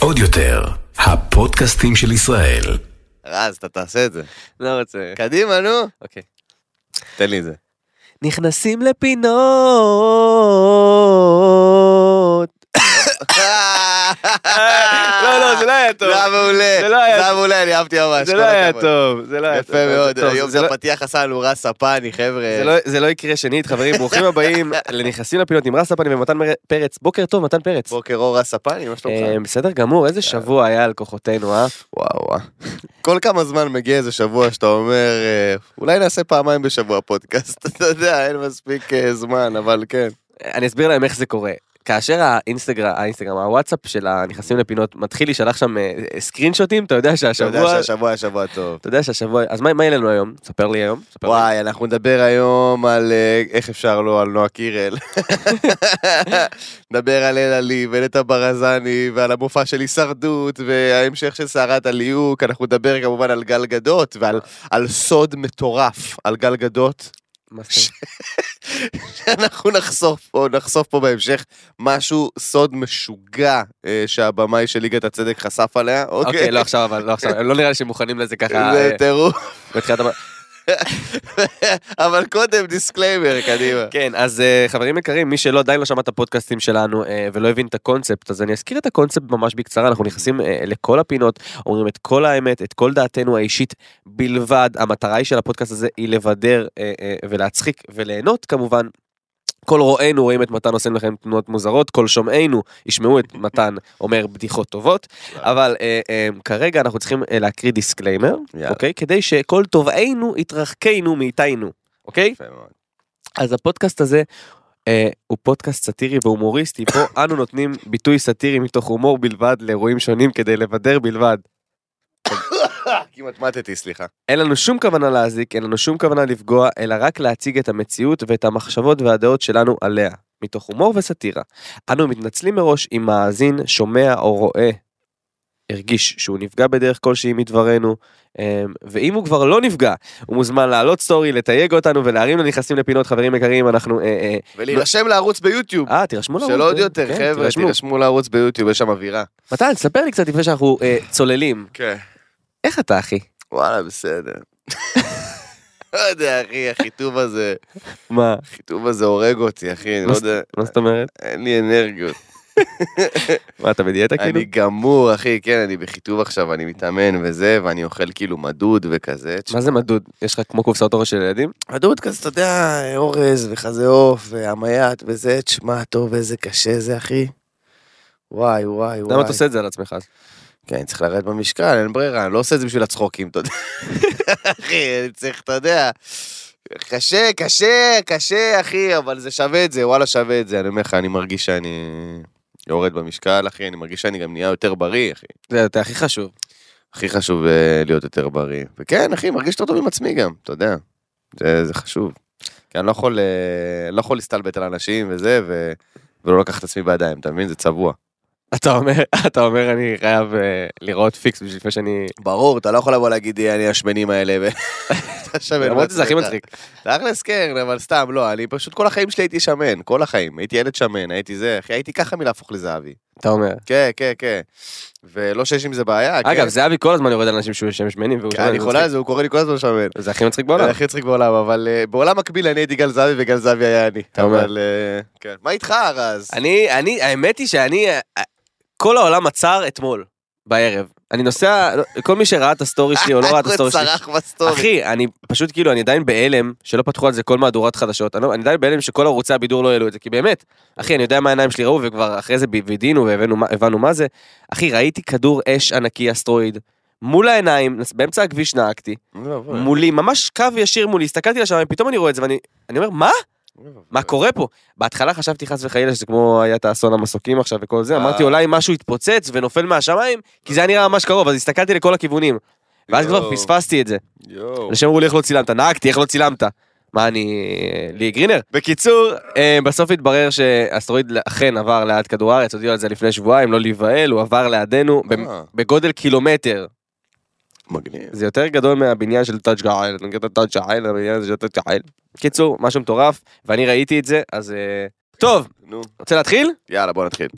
עוד יותר, הפודקאסטים של ישראל. רז, אתה תעשה את זה. לא רוצה. קדימה, נו. אוקיי. תן לי את זה. נכנסים לפינות. לא, לא, זה לא היה טוב. זה היה מעולה. זה לא היה- מעולה, אני אהבתי ממש. זה לא היה. טוב, זה לא היה טוב. יפה מאוד, היום זה לא- הפתיח עשה לנו רז ספני, חבר'ה. זה לא- לא יקרה שנית, חברים, ברוכים הבאים לנכנסים לפינות עם רס הפני ומתן פרץ. בוקר טוב, מתן פרץ. בוקר אור רז ספני, מה שלומך? אה, בסדר גמור, איזה שבוע היה על כוחותינו, אה? וואו וואו. כל כמה זמן מגיע איזה שבוע שאתה אומר, אה, אולי נעשה פעמיים בשבוע פודקאסט, אתה יודע, אין מספיק אה, זמן, אבל כן. אני אסביר להם איך זה קורה. כאשר האינסטגרם, האינסטגרם, הוואטסאפ של הנכנסים לפינות מתחיל להישלח שם אה, סקרין שוטים, אתה יודע אתה שהשבוע, יודע שהשבוע היה שבוע טוב. אתה יודע שהשבוע, אז מה מה יהיה לנו היום? ספר לי היום. ספר לי. וואי, אנחנו נדבר היום על אה, איך אפשר לא, על נועה קירל. נדבר על אלה לי ונטע ברזני ועל המופע של הישרדות וההמשך של סערת הליהוק. אנחנו נדבר כמובן על גל גדות ועל על סוד מטורף על גל גדות. אנחנו נחשוף פה, נחשוף פה בהמשך משהו, סוד משוגע אה, שהבמאי של ליגת הצדק חשף עליה, אוקיי, אוקיי? לא עכשיו, אבל לא עכשיו, לא נראה לי שמוכנים לזה ככה זה אה, טירוף. אבל קודם דיסקליימר, קדימה. כן, אז אה, חברים יקרים, מי שלא עדיין לא שמע את הפודקאסטים שלנו אה, ולא הבין את הקונספט, אז אני אזכיר את הקונספט ממש בקצרה, אנחנו נכנסים אה, לכל הפינות, אומרים את כל האמת, את כל דעתנו האישית בלבד, המטרה של הפודקאסט הזה היא לבדר ולהצחיק וליהנות כמובן. כל רואינו יראו את מתן עושה לכם תנועות מוזרות, כל שומעינו ישמעו את מתן אומר בדיחות טובות, אבל אה, אה, כרגע אנחנו צריכים אה, להקריא דיסקליימר, יאללה. אוקיי? כדי שכל תובעינו יתרחקו מאיתנו, אוקיי? אז הפודקאסט הזה אה, הוא פודקאסט סאטירי והומוריסטי, פה אנו נותנים ביטוי סאטירי מתוך הומור בלבד לאירועים שונים כדי לבדר בלבד. כמעט מתתי, סליחה. אין לנו שום כוונה להזיק, אין לנו שום כוונה לפגוע, אלא רק להציג את המציאות ואת המחשבות והדעות שלנו עליה, מתוך הומור וסאטירה. אנו מתנצלים מראש אם מאזין, שומע או רואה הרגיש שהוא נפגע בדרך כלשהי מדברנו, אה, ואם הוא כבר לא נפגע, הוא מוזמן לעלות סטורי, לתייג אותנו ולהרים לנכנסים לפינות, חברים יקרים, אנחנו... אה, אה, ולהירשם לערוץ ביוטיוב. אה, תירשמו לערוץ. של עוד יותר, כן, חבר'ה, תירשמו. תירשמו לערוץ ביוטיוב, יש שם אווירה. מתן, ספר לי קצת לפני שאנחנו אה, צוללים. כן. איך אתה, אחי? וואלה, בסדר. לא יודע, אחי, החיטוב הזה, מה? החיטוב הזה הורג אותי, אחי, אני לא יודע, מה זאת אומרת? אין לי אנרגיות. מה, אתה בדיאטה כאילו? אני גמור, אחי, כן, אני בחיטוב עכשיו, אני מתאמן וזה, ואני אוכל כאילו מדוד וכזה. מה זה מדוד? יש לך כמו קופסאות אורש של ילדים? מדוד כזה, אתה יודע, אורז וחזה עוף והמייט וזה, תשמע, טוב, איזה קשה זה, אחי. וואי, וואי, וואי. למה אתה עושה את זה על עצמך? כן, אני צריך לרדת במשקל, אין ברירה, אני לא עושה את זה בשביל הצחוקים, אתה יודע. אחי, אני צריך, אתה יודע, קשה, קשה, קשה, אחי, אבל זה שווה את זה, וואלה שווה את זה, אני אומר לך, אני מרגיש שאני יורד במשקל, אחי, אני מרגיש שאני גם נהיה יותר בריא, אחי. זה זה הכי חשוב. הכי חשוב אה, להיות יותר בריא. וכן, אחי, מרגיש יותר טוב עם עצמי גם, אתה יודע. זה, זה חשוב. כי אני לא יכול, אה, לא יכול להסתלבט על אנשים וזה, ו... ולא לקחת את עצמי בידיים, אתה מבין? זה צבוע. אתה אומר, אתה אומר אני חייב אה, לראות פיקס בשביל לפני שאני... ברור, אתה לא יכול לבוא להגיד, "אה, אני השמנים האלה, ו... למרות שזה הכי. מצחיק. תכלס כן, אבל סתם, לא, אני פשוט כל החיים שלי הייתי שמן, כל החיים. הייתי ילד שמן, הייתי זה, אחי, הייתי ככה מלהפוך לזהבי. אתה אומר. כן, כן, כן. ולא שיש עם זה בעיה, כן. אגב, זהבי כל הזמן יורד על אנשים שהם שמנים והוא כן, שמן, אני זה חולה על. זה, הוא קורא לי כל הזמן שמן. זה הכי מצחיק זה בעולם. הכי מצחיק בעולם, אבל אה, בעולם מקביל אני הייתי גל זהבי וגל זהבי היה אני. אתה אומר. אה, כן. מה איתך, רז? אני, אני, האמת היא שאני, כל העולם עצר אתמול, בערב. אני נוסע, לא, כל מי שראה את ה story שלי או לא ראה את ה story שלי. צרח ב story. אחי, אני פשוט כאילו, אני עדיין בהלם שלא פתחו על זה כל מהדורת חדשות. אני, לא- אני עדיין בהלם שכל ערוצי הבידור לא העלו את זה, כי באמת, אחי, אני יודע מה העיניים שלי ראו, וכבר אחרי זה וידינו והבנו מה- זה. אחי, ראיתי כדור אש ענקי אסטרואיד. מול העיניים, באמצע הכביש נהגתי, מולי, ממש קו ישיר מולי, הסתכלתי לשמיים, פתאום אני רואה את זה ואני אני אומר, מה? מה קורה פה? בהתחלה חשבתי חס וחלילה שזה כמו היה את האסון המסוקים עכשיו וכל זה, אה. אמרתי אולי משהו יתפוצץ ונופל מהשמיים, כי זה היה נראה ממש קרוב, אז הסתכלתי לכל הכיוונים. ואז כבר. פספסתי את זה. אנשים אמרו לי איך לא צילמת, נהגתי, איך לא צילמת? מה אני... לי גרינר? בקיצור, אה, בסוף התברר שאסטרואיד אכן עבר ליד כדור הארץ, הודיעו על זה לפני שבועיים, לא להיבהל, הוא עבר לידינו אה. בגודל קילומטר. מגניב. זה יותר גדול מהבניין של טאג' גאיל, אני מכיר את הטאג' גאיל, הבניין הזה של טאג' גאיל. קיצור, משהו מטורף, ואני ראיתי את זה, אז אה, טוב, נו, רוצה להתחיל? יאללה, בוא נתחיל.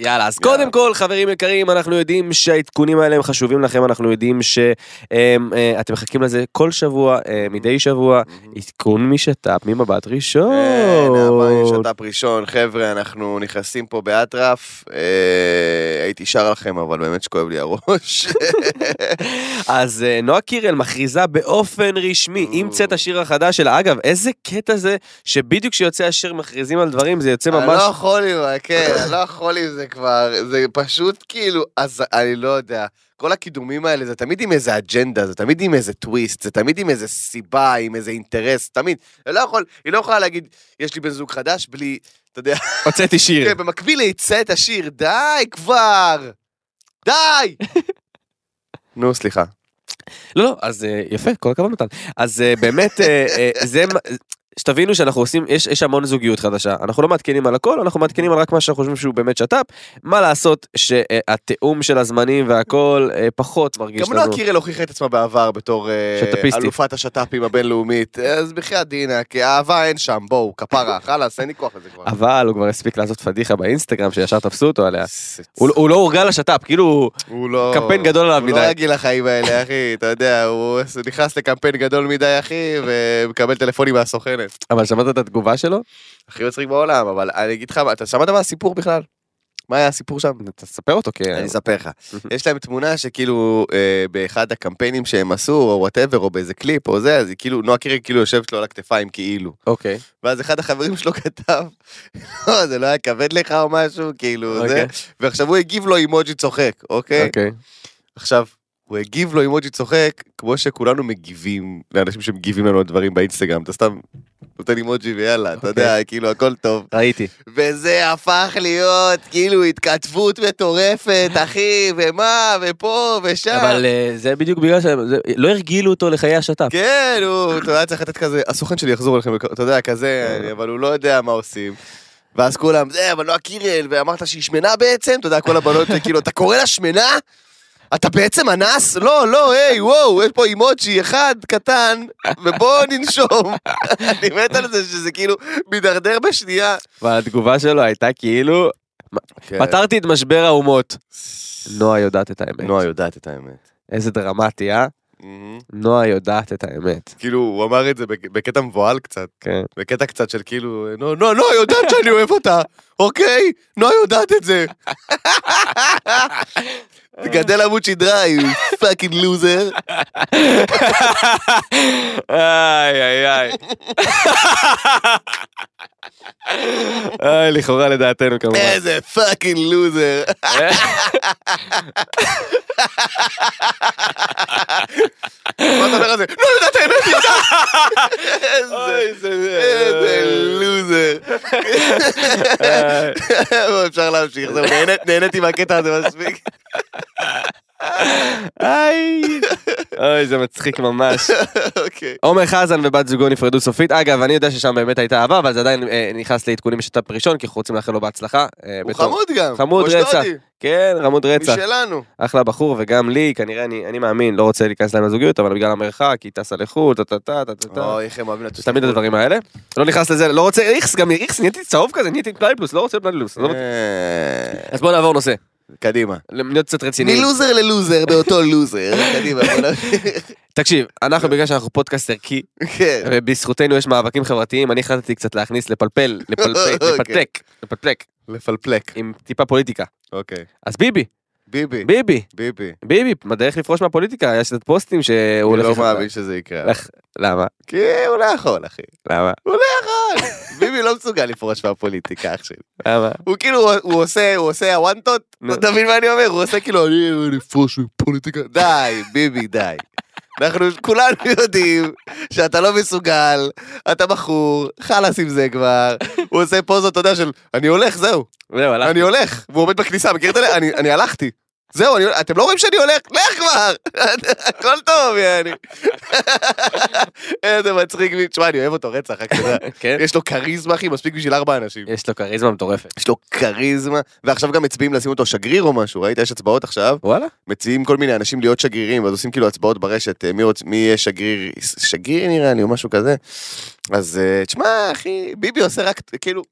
יאללה, אז יאללה. קודם כל, חברים יקרים, אנחנו יודעים שהעדכונים האלה הם חשובים לכם, אנחנו יודעים שאתם מחכים לזה כל שבוע, אה, מדי שבוע, עדכון משת"פ, ממבט ראשון. כן, אבל שת"פ ראשון, חבר'ה, אנחנו נכנסים פה באטרף. אה, הייתי שר לכם, אבל באמת שכואב לי הראש. אז אה, נועה קירל מכריזה באופן רשמי עם צאת השיר החדש שלה. אגב, איזה קטע זה שבדיוק כשיוצא השיר מכריזים על דברים, זה יוצא אני ממש... לא יכול עם זה, כן, אני לא יכול עם זה כבר, זה פשוט כאילו, אז אני לא יודע. כל הקידומים האלה זה תמיד עם איזה אג'נדה, זה תמיד עם איזה טוויסט, זה תמיד עם איזה סיבה, עם איזה אינטרס, תמיד. היא לא, יכול, היא לא יכולה להגיד, יש לי בן זוג חדש, בלי, אתה יודע, הוצאתי שיר. כן, במקביל להצא את השיר, די כבר! די! נו, סליחה. לא, לא, אז אה, יפה, כל הכבוד מתן. אז אה, באמת, אה, זה... שתבינו שאנחנו עושים, יש, יש המון זוגיות חדשה, אנחנו לא מעדכנים על הכל, אנחנו מעדכנים על רק מה שאנחנו חושבים שהוא באמת שת"פ, מה לעשות שהתיאום של הזמנים והכל אה, פחות מרגיש גם לנו. נועה קירל הוכיחה את עצמה בעבר בתור אה, שת"פיסטית. אלופת השת"פים הבינלאומית, אז בחייאת דינה, כי אהבה אין שם, בואו, כפרה, חלאס, אין לי כוח לזה כבר. אבל הוא כבר הספיק לעשות פדיחה באינסטגרם שישר תפסו אותו עליה. הוא, הוא לא הורגל לשת"פ, כאילו הוא לא... קמפיין גדול עליו הוא מדי. לא רגיל לחיים האלה, אחי, אתה יודע, הוא נכנס לקמפיין גדול מדי, אחי, ומקבל טלפונים מהסוכנת. אבל שמעת את התגובה שלו? הכי מצחיק בעולם, אבל אני אגיד לך, אתה שמעת מה הסיפור בכלל? מה היה הסיפור שם? תספר אותו כי... אני אספר לך. יש להם תמונה שכאילו אה, באחד הקמפיינים שהם עשו, או whatever, או באיזה קליפ, או זה, אז היא כאילו, נועה קירל כאילו יושבת לו על הכתפיים, כאילו. אוקיי. ואז אחד החברים שלו כתב, לא, זה לא היה כבד לך או משהו, כאילו, זה, אוקיי. ועכשיו הוא הגיב לו אימוג'י צוחק, אוקיי? אוקיי. עכשיו, הוא הגיב לו אימוג'י צוחק, כמו שכולנו מגיבים לאנשים שמגיבים לנו על דברים באינסטגרם, אתה סתם נותן אימוג'י ויאללה, אתה יודע, כאילו, הכל טוב. ראיתי. וזה הפך להיות כאילו התכתבות מטורפת, אחי, ומה, ופה, ושם. אבל אה, זה בדיוק בגלל שלא הרגילו אותו לחיי השת"פ. כן, הוא אתה היה צריך לתת כזה, הסוכן שלי יחזור אליכם, אתה יודע, כזה, אני- אבל הוא לא יודע מה עושים. ואז כולם, זה, אבל לא הקירל, ואמרת שהיא שמנה בעצם, אתה יודע, כל הבנות, כאילו, אתה קורא לה שמנה? אתה בעצם אנס? לא, לא, היי, וואו, יש פה אימוג'י אחד קטן, ובוא ננשום. אני מת על זה שזה כאילו מידרדר בשנייה. והתגובה שלו הייתה כאילו, פתרתי את משבר האומות. נועה יודעת את האמת. נועה יודעת את האמת. איזה דרמטי, אה? נועה יודעת את האמת. כאילו, הוא אמר את זה בק- בקטע מבוהל קצת. כן. בקטע קצת של כאילו, נועה, נועה יודעת שאני אוהב אותה, אוקיי? נועה יודעת את זה. תגדל עמוד שדרה, you fucking loser. איי איי איי. איי, לכאורה לדעתנו כמובן. איזה fucking loser. מה אתה אומר על זה? לא יודעת האמת. איזה loser. אפשר להמשיך, נהניתי מהקטע הזה מספיק. איי. אוי, זה מצחיק ממש. אוקיי. עומר חזן ובת זוגו נפרדו סופית. אגב, אני יודע ששם באמת הייתה אהבה, אבל זה עדיין אה, נכנס לעדכונים משת"פ ראשון, כי אנחנו רוצים לאחל לו בהצלחה. אה, הוא בתור- חמוד גם. חמוד כמו רצח. שטודי. כן, רמוד רצח. משלנו. אחלה בחור, וגם לי, כנראה, אני, אני מאמין, לא רוצה להיכנס להם לזוגיות, אבל בגלל המרחק, היא טסה לחו"ל, טה טה טה טה טה טה. אוי, איך הם אוהבים לטוס. תמיד לחו"ל. הדברים האלה. לא נכנס לזה, לא רוצה איכס, גם איכס, נהייתי צהוב כזה, נהייתי פלאי פלוס, לא רוצה פלאי פלוס. לא אה, אז בוא נעבור נושא, קדימה. להיות קצת רציניים. מלוזר ללוזר באותו לוזר. קדימה. תקשיב, אנחנו בגלל שאנחנו פודקאסט ערכי, כן. ובזכותנו יש מאבקים חברתיים, אני החלטתי קצת להכניס, לפלפל, לפלפק, אוקיי. לפתק, לפתק, לפלפלק. עם טיפה פוליטיקה. אוקיי. אז ביבי, ביבי. ביבי, ביבי. ביבי, בדרך לפרוש מהפוליטיקה, יש את פוסטים שהוא אני הולך... לא לחפש- מאמין שזה יקרה. למה? כי הוא לא יכול, אחי. למה? הוא לא יכול. ביבי לא מסוגל לפרוש מהפוליטיקה, אח שלי. למה? הוא כאילו, הוא עושה, הוא עושה הוואנטות. אתה מבין מה אני אומר? הוא עושה כאילו, אני אני אפרוש מפוליטיקה. די, ביבי, די. אנחנו כולנו יודעים שאתה לא מסוגל, אתה בחור, חלאס עם זה כבר. הוא עושה פוזות, אתה יודע, של אני הולך, זהו. זהו, הלך. אני הולך. והוא עומד בכניסה, מכיר את זה? אני הלכתי. זהו, אני- אתם לא רואים שאני הולך? לך כבר! הכל טוב, יעני. איזה מצחיק, תשמע, אני אוהב אותו רצח, רק תדע. כן? יש לו כריזמה, אחי, מספיק בשביל ארבע אנשים. יש לו כריזמה מטורפת. יש לו כריזמה, ועכשיו גם מצביעים לשים אותו שגריר או משהו, ראית? יש הצבעות עכשיו, וואלה? מציעים כל מיני אנשים להיות שגרירים, ואז עושים כאילו הצבעות ברשת, אה, מי, רוצ... מי יהיה שגריר, שגריר נראה לי, או משהו כזה. אז אה, תשמע, אחי, ביבי עושה רק, כאילו,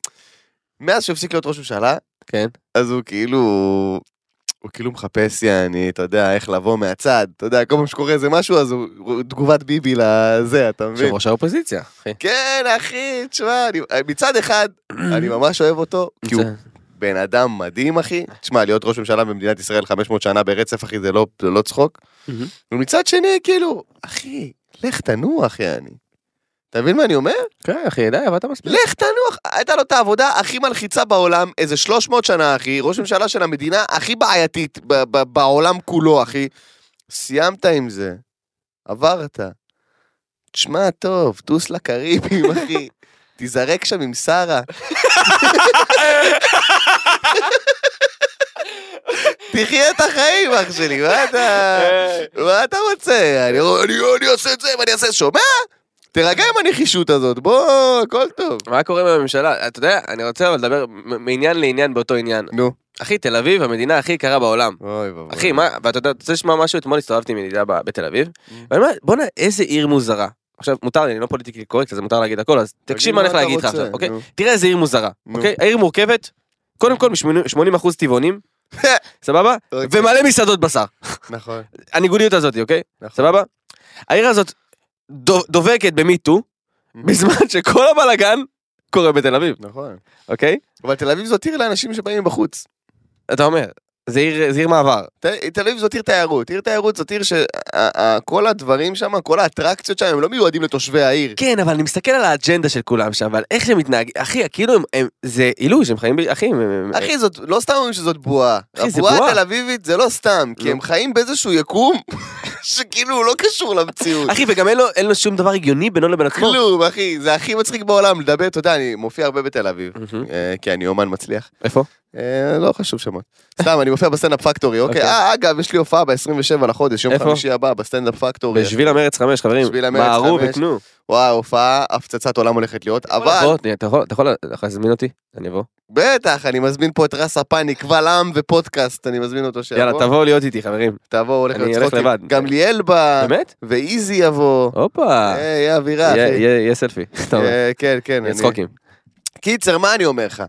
מאז שהוא הפסיק להיות ראש ממשלה, כן. אז הוא כאילו... הוא כאילו מחפש, יעני, אתה יודע, איך לבוא מהצד, אתה יודע, כל פעם שקורה איזה משהו, אז הוא תגובת ביבי לזה, אתה מבין? יושב ראש האופוזיציה, אחי. כן, אחי, תשמע, אני- מצד אחד, אני ממש אוהב אותו, כי הוא זה- בן אדם מדהים, אחי. תשמע, להיות ראש ממשלה במדינת ישראל 500 שנה ברצף, אחי, זה לא, זה לא צחוק. ומצד שני, כאילו, אחי, לך תנוח, יעני. אתה מבין מה אני אומר? כן, אחי, די, עבדת מספיק. לך תנוח. הייתה לו את העבודה הכי מלחיצה בעולם, איזה 300 שנה, אחי, ראש ממשלה של המדינה הכי בעייתית ב- ב- בעולם כולו, אחי. סיימת עם זה, עברת. תשמע טוב, טוס לקריבים, אחי. תיזרק שם עם שרה. תחיה את החיים, אח שלי, מה אתה... מה אתה רוצה? אני, אני, אני אעשה את זה ואני אעשה... שומע? תירגע עם הנחישות הזאת, בוא, הכל טוב. מה קורה בממשלה? אתה יודע, אני רוצה אבל לדבר מעניין לעניין באותו עניין. נו. אחי, תל אביב, המדינה הכי יקרה בעולם. אוי ואבוי. אחי, מה, ואתה יודע, אתה רוצה לשמוע משהו? אתמול הסתובבתי עם ידידה בתל אביב, ואני אומר, בואנה, איזה עיר מוזרה. עכשיו, מותר לי, אני לא פוליטיקלי קורקט, אז מותר להגיד הכל, אז תקשיב מה אני הולך להגיד לך עכשיו, אוקיי? תראה איזה עיר מוזרה. אוקיי? העיר מורכבת, קודם כל מ-80% טבעונים, סבבה? אוקיי. ומלא מסעדות בשר. נכון, הניגודיות הזאת, אוקיי? נכון. סבבה? העיר הזאת דובקת במיטו, בזמן שכל הבלאגן קורה בתל אביב, נכון. אוקיי? אבל תל אביב זאת עיר לאנשים שבאים מבחוץ. אתה אומר, זה עיר זה עיר מעבר. ת- תל אביב זאת עיר תיירות. עיר תיירות זאת עיר שכל הדברים שם, כל האטרקציות שם, הם לא מיועדים לתושבי העיר. כן, אבל אני מסתכל על האג'נדה של כולם שם, ועל איך שהם מתנהגים, אחי, כאילו הם, הם, זה אילוז', הם חיים, ב- אחי, הם, הם, אחי, זאת, לא סתם אומרים שזאת בועה. אחי, זה הבועה בועה. התל אביבית זה לא סתם, כי לא. הם חיים באיזשהו יקום שכאילו הוא לא קשור למציאות. אחי, וגם אין לו, אין לו שום דבר הגיוני בינו לבין עצמו. כלום, אחי, זה הכי מצחיק בעולם לדבר, אתה יודע, אני מופיע הרבה בתל אביב. אה, כי אני אומן מצליח. איפה? אה, לא חשוב שמות. סתם, אני מופיע בסטנדאפ פקטורי, אוקיי? אוקיי. אה, אגב, יש לי הופעה ב-27 לחודש, יום? חמישי הבא, בסטנדאפ פקטורי. בשביל המרץ חמש, חברים. בשביל המרץ מהרו חמש. וקנו. וואו, הופעה, הפצצת עולם הולכת להיות, אבל אתה יכול, להזמין אותי? אני אבוא. בטח, אני מזמין פה את רס הפאני, קבל עם ופודקאסט, אני מזמין אותו שיבוא. יאללה, תבואו להיות איתי, חברים. תבוא, הולך אני להיות צחוקים. לבד. גם ליאל בא, באמת? ואיזי יבוא. הופה. אה, יהיה אווירה, אחי. יהיה סלפי. כן, כן. יהיה אני- צחוקים. קיצר, מה אני אומר לך?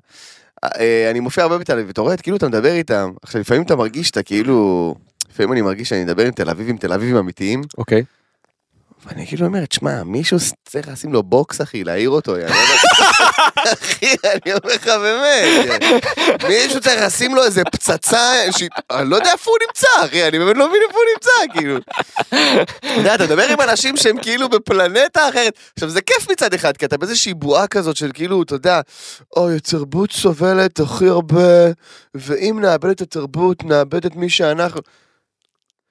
אה, אני מופיע הרבה בתל אביב, אתה רואה, כאילו אתה מדבר איתם. עכשיו, לפעמים אתה מרגיש שאתה כאילו... לפעמים אני מרגיש שאני מדבר עם תל אביבים, תל אביבים אמיתיים, אוקיי. ואני כאילו אומר, תשמע, מישהו צריך לשים לו בוקס, אחי, להעיר אותו, יא, יודע." אחי, אני אומר לך באמת, מישהו צריך לשים לו איזה פצצה, אני לא יודע איפה הוא נמצא, אחי, אני באמת לא מבין איפה הוא נמצא, כאילו. אתה יודע, אתה מדבר עם אנשים שהם כאילו בפלנטה אחרת. עכשיו, זה כיף מצד אחד, כי אתה באיזושהי בועה כזאת של כאילו, אתה יודע, אוי, התרבות סובלת הכי הרבה, ואם נאבד את התרבות, נאבד את מי שאנחנו.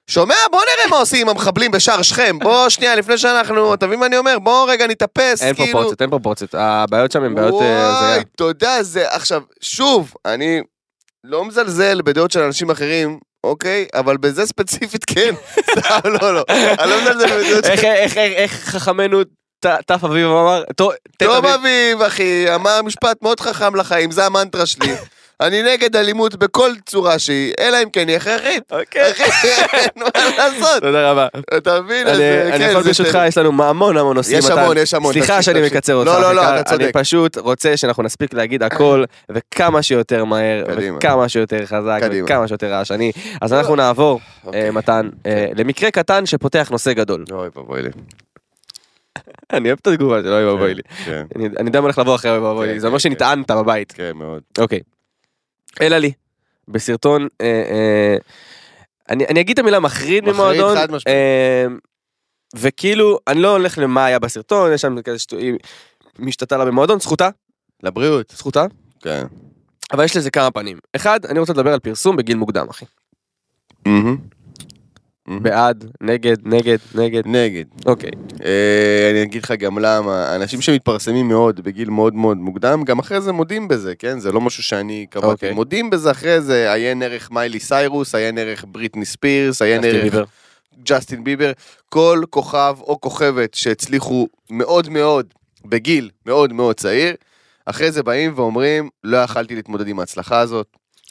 שומע? בוא נראה מה עושים עם המחבלים בשער שכם. בוא שנייה, לפני שאנחנו, אתה מבין מה אני אומר? בוא רגע נתאפס, אין כאילו. פרופורציות, אין פרופורציות. הבעיות שם הן בעיות אה, וואי. אתה יודע, זה, עכשיו, שוב, אני לא מזלזל בדעות של אנשים אחרים, אוקיי? אבל בזה ספציפית כן. סתם, לא, לא. אני לא מזלזל בדעות של... איך- חכמנו תף אביב אמר? טוב. אביב, אחי, אמר משפט מאוד חכם לחיים, זה המנטרה שלי. אני נגד אלימות בכל צורה שהיא, אלא אם כן היא הכרחית. אוקיי. אין מה לעשות. תודה רבה. אתה מבין? אני כן, יכול ברשותך, יש לנו המון המון נושאים. יש. המון, יש המון. סליחה שאני. מקצר אותך. לא, לא, לא, אתה צודק. אני פשוט רוצה שאנחנו נספיק להגיד הכל, וכמה שיותר מהר. וכמה שיותר חזק. וכמה שיותר רעשני. אז אנחנו נעבור, אוקיי. אה, מתן, אה, למקרה קטן שפותח נושא גדול. אוי ואבוי לי. אני אוהב את התגובה של אוי ואבוי לי. כן, אני אני יודע מה הולך לבוא אחרי אוי ואבוי כן, לי, זה אומר כן, שנטענת בבית. כן, מאוד. אוקיי. אלא לי, בסרטון, אה, אה, אני אני אגיד את המילה מחריד מחריד, ממועדון, חד משמעית. אה, וכאילו, אני לא הולך למה היה בסרטון, יש שם כזה שטויים, משתתה לה במועדון, זכותה, לבריאות. זכותה, כן. אבל יש לזה כמה פנים. אחד, אני רוצה לדבר על פרסום בגיל מוקדם, אחי. מהמם. בעד, נגד, נגד, נגד, נגד. אוקיי. אה, אני אגיד לך גם למה, אנשים שמתפרסמים מאוד בגיל מאוד מאוד מוקדם, גם אחרי זה מודים בזה, כן? זה לא משהו שאני קבעתי. אוקיי. מודים בזה אחרי זה, עיין ערך מיילי סיירוס, עיין ערך בריטני ספירס, עיין ערך ביבר. ג'סטין ביבר, כל כוכב או כוכבת שהצליחו מאוד מאוד בגיל מאוד מאוד צעיר, אחרי זה באים ואומרים, לא יכלתי להתמודד עם ההצלחה הזאת,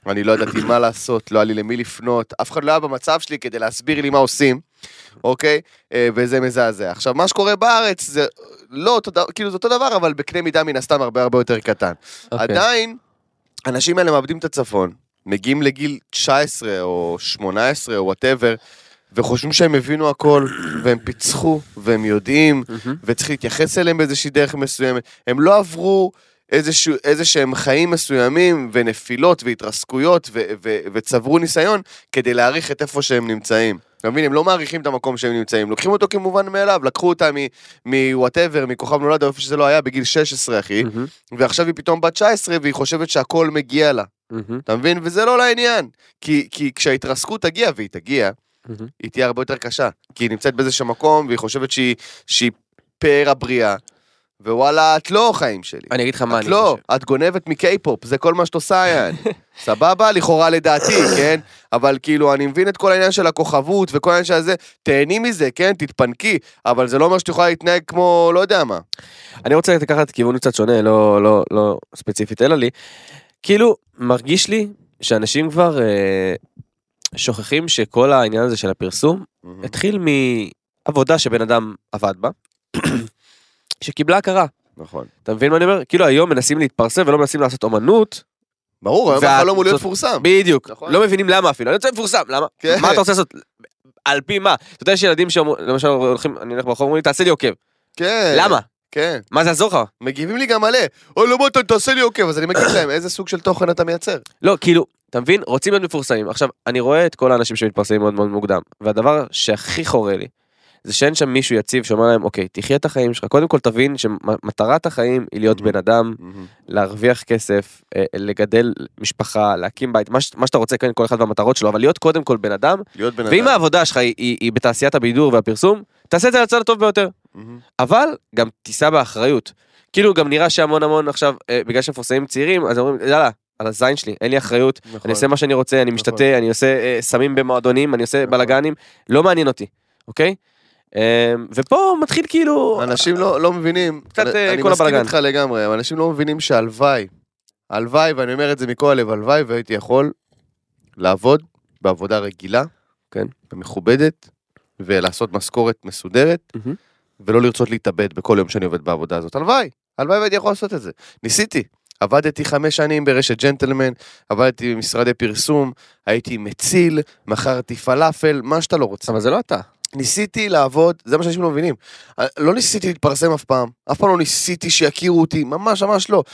אני לא ידעתי מה לעשות, לא היה לי למי לפנות, אף אחד לא היה במצב שלי כדי להסביר לי מה עושים, אוקיי? אה, וזה מזעזע. עכשיו, מה שקורה בארץ זה לא אותו דבר, כאילו זה אותו דבר, אבל בקנה מידה מן הסתם הרבה הרבה יותר קטן. אוקיי. עדיין, האנשים האלה מאבדים את הצפון, מגיעים לגיל 19 או 18 או וואטאבר, וחושבים שהם הבינו הכל, והם פיצחו, והם יודעים, וצריך להתייחס אליהם באיזושהי דרך מסוימת. הם לא עברו איזשהו, איזה שהם חיים מסוימים, ונפילות, והתרסקויות, ו- ו- וצברו ניסיון, כדי להעריך את איפה שהם נמצאים. אתה מבין? הם לא מעריכים את המקום שהם נמצאים, לוקחים אותו כמובן מאליו, לקחו אותה מוואטאבר, מכוכב נולד, איפה שזה לא היה, בגיל 16, אחי, מהמם, ועכשיו היא פתאום בת 19, והיא חושבת שהכל מגיע לה. מהמם, אתה מבין? וזה לא לעניין. כי, כי כשההתרסקות תגיע, והיא תגיע, מהמם. היא תהיה הרבה יותר קשה. כי היא נמצאת באיזשהו מקום, והיא חושבת שהיא, שהיא פאר הבריאה, ווואלה, את לא חיים שלי. אני אגיד לך מה את אני לא, חושב. את גונבת מקיי-פופ, זה כל מה שאת עושה, יען. סבבה? לכאורה לדעתי, כן? אבל כאילו, אני מבין את כל העניין של הכוכבות וכל העניין של הזה, תהני מזה, כן? תתפנקי, אבל זה לא אומר שאת יכולה להתנהג כמו, לא יודע מה. אני רוצה לקחת כיוון קצת שונה, לא, לא, לא ספציפית אלא לי. כאילו, מרגיש לי שאנשים כבר אה, שוכחים שכל העניין הזה של הפרסום התחיל מעבודה שבן אדם עבד בה, שקיבלה הכרה. נכון. אתה מבין מה אני אומר? כאילו היום מנסים להתפרסם ולא מנסים לעשות אומנות. ברור, היום החלום הוא להיות מפורסם. בדיוק. נכון. לא מבינים למה אפילו. אני רוצה מפורסם, למה? כן. מה אתה רוצה לעשות? על פי מה? אתה יודע, יש ילדים שאומרים, למשל הולכים, אני הולך ברחוב, אומרים לי, תעשה לי עוקב. כן. למה? כן. מה זה יעזור לך? מגיבים לי גם מלא. אוי, למה אתה תעשה לי עוקב? אז אני מגיד להם, איזה סוג של תוכן אתה מייצר? לא, כאילו, אתה מבין? רוצים להיות מפורסמים. עכשיו, אני רואה את כל האנשים שמתפרסמים מאוד מאוד מוקדם, והדבר שהכי חורה לי, זה שאין שם מישהו יציב שאומר להם, אוקיי, תחיה את החיים שלך, קודם כל תבין שמטרת החיים היא להיות בן אדם, להרוויח כסף, אה, לגדל משפחה, להקים בית, מה, ש- מה שאתה רוצה, כן, כל אחד והמטרות שלו, אבל להיות קודם כל בן אדם, להיות בן אדם. ואם העבודה שלך היא, היא, היא בתעשיית הבידור והפרסום, תעשה את זה על הצד הטוב ביותר. מהמם. אבל גם תישא באחריות. כאילו גם נראה שהמון המון עכשיו, אה, בגלל שהם מפורסמים צעירים, אז אומרים, יאללה, על הזין שלי, אין לי אחריות, נכון. אני עושה מה שאני רוצה, אני משתתה, אני עושה אה, סמים במועדונים, אני עושה נכון. בלאגנים, לא מעניין אותי, אוקיי? אה, ופה מתחיל כאילו... אנשים לא, לא מבינים, קצת, אני, אה, אני כל מסכים הבלגן. איתך לגמרי, אבל אנשים לא מבינים שהלוואי, הלוואי, ואני אומר את זה מכל הלב, הלוואי והייתי יכול לעבוד בעבודה רגילה, כן. ומכובדת, ולעשות משכורת מסודרת, מהמם. ולא לרצות להתאבד בכל יום שאני עובד בעבודה הזאת. הלוואי, הלוואי והייתי יכול לעשות את זה. ניסיתי. עבדתי חמש שנים ברשת ג'נטלמן, עבדתי במשרדי פרסום, הייתי מציל, מכרתי פלאפל, מה שאתה לא רוצה. אבל זה לא אתה. ניסיתי לעבוד, זה מה שאנשים לא מבינים. לא ניסיתי להתפרסם אף פעם, אף פעם לא ניסיתי שיכירו אותי, ממש ממש לא.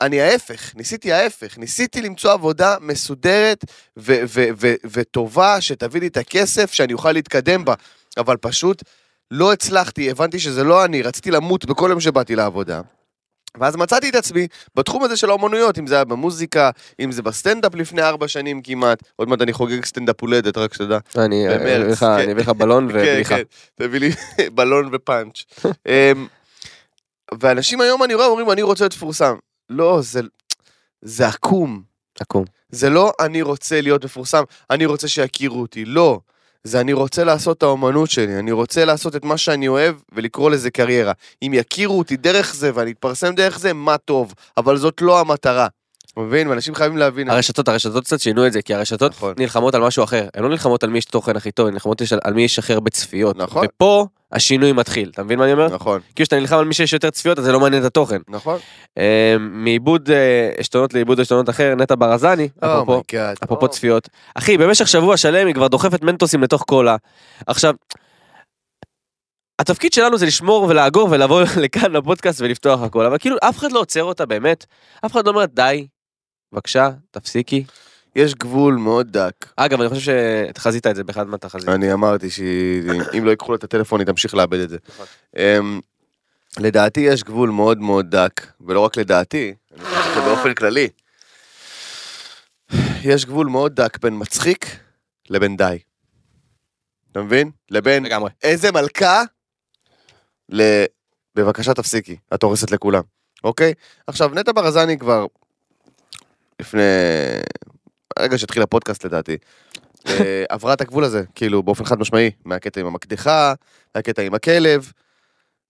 אני ההפך, ניסיתי ההפך, ניסיתי למצוא עבודה מסודרת ו- ו- ו- וטובה שתביא לי את הכסף שאני אוכל להתקדם בה, אבל פשוט לא הצלחתי, הבנתי שזה לא אני, רציתי למות בכל יום שבאתי לעבודה. ואז מצאתי את עצמי בתחום הזה של האומנויות, אם זה היה במוזיקה, אם זה בסטנדאפ לפני ארבע שנים כמעט, עוד מעט אני חוגג סטנדאפ הולדת, רק שתדע. אני במרץ, אביא לך- בלון ובדיחה. כן, כן, תביא לי בלון ופאנץ'. אמ, ואנשים היום אני רואה אומרים אני רוצה להיות מפורסם. לא, זה, זה עקום. עקום. זה לא אני רוצה להיות מפורסם, אני רוצה שיכירו אותי. לא. זה אני רוצה לעשות את האומנות שלי, אני רוצה לעשות את מה שאני אוהב ולקרוא לזה קריירה. אם יכירו אותי דרך זה ואני אתפרסם דרך זה, מה טוב. אבל זאת לא המטרה. מבין? ואנשים חייבים להבין. הרשתות, הרשתות קצת שינו את זה, כי הרשתות נכון. נלחמות על משהו אחר. הן לא נלחמות על מי יש תוכן הכי טוב, הן נלחמות על מי יש הכי הרבה צפיות. נכון. ופה השינוי מתחיל, אתה מבין מה אני אומר? נכון, כאילו שאתה נלחם על מי שיש יותר צפיות, אז זה לא מעניין את התוכן. נכון. אה, מאיבוד אה, עשתונות לאיבוד עשתונות אחר, נטע ברזני, אפרופו, oh my God. אפרופו צפיות. אחי, במשך שבוע שלם היא כבר דוחפת מנטוסים לתוך קולה. עכשיו, התפקיד שלנו זה לשמור ולאגור ולבוא לכאן לפודקאסט ולפתוח הכל, אבל כאילו אף אחד לא עוצר אותה באמת, אף אחד לא אומר די, בבקשה, תפסיקי. יש גבול מאוד דק. אגב, אני חושב שחזית את זה באחד מהתחזית. אני אמרתי שאם לא ייקחו לה את הטלפון היא תמשיך לאבד את זה. נכון. אמ, לדעתי יש גבול מאוד מאוד דק, ולא רק לדעתי, אני חושב שזה באופן כללי. יש גבול מאוד דק בין מצחיק לבין די. אתה מבין? לבין לגמרי. איזה מלכה ל... בבקשה תפסיקי, את הורסת לכולם, אוקיי? עכשיו, נטע ברזני כבר לפני... הרגע שהתחיל הפודקאסט לדעתי, אה, עברה את הגבול הזה, כאילו באופן חד משמעי, מהקטע עם המקדחה, מהקטע עם הכלב.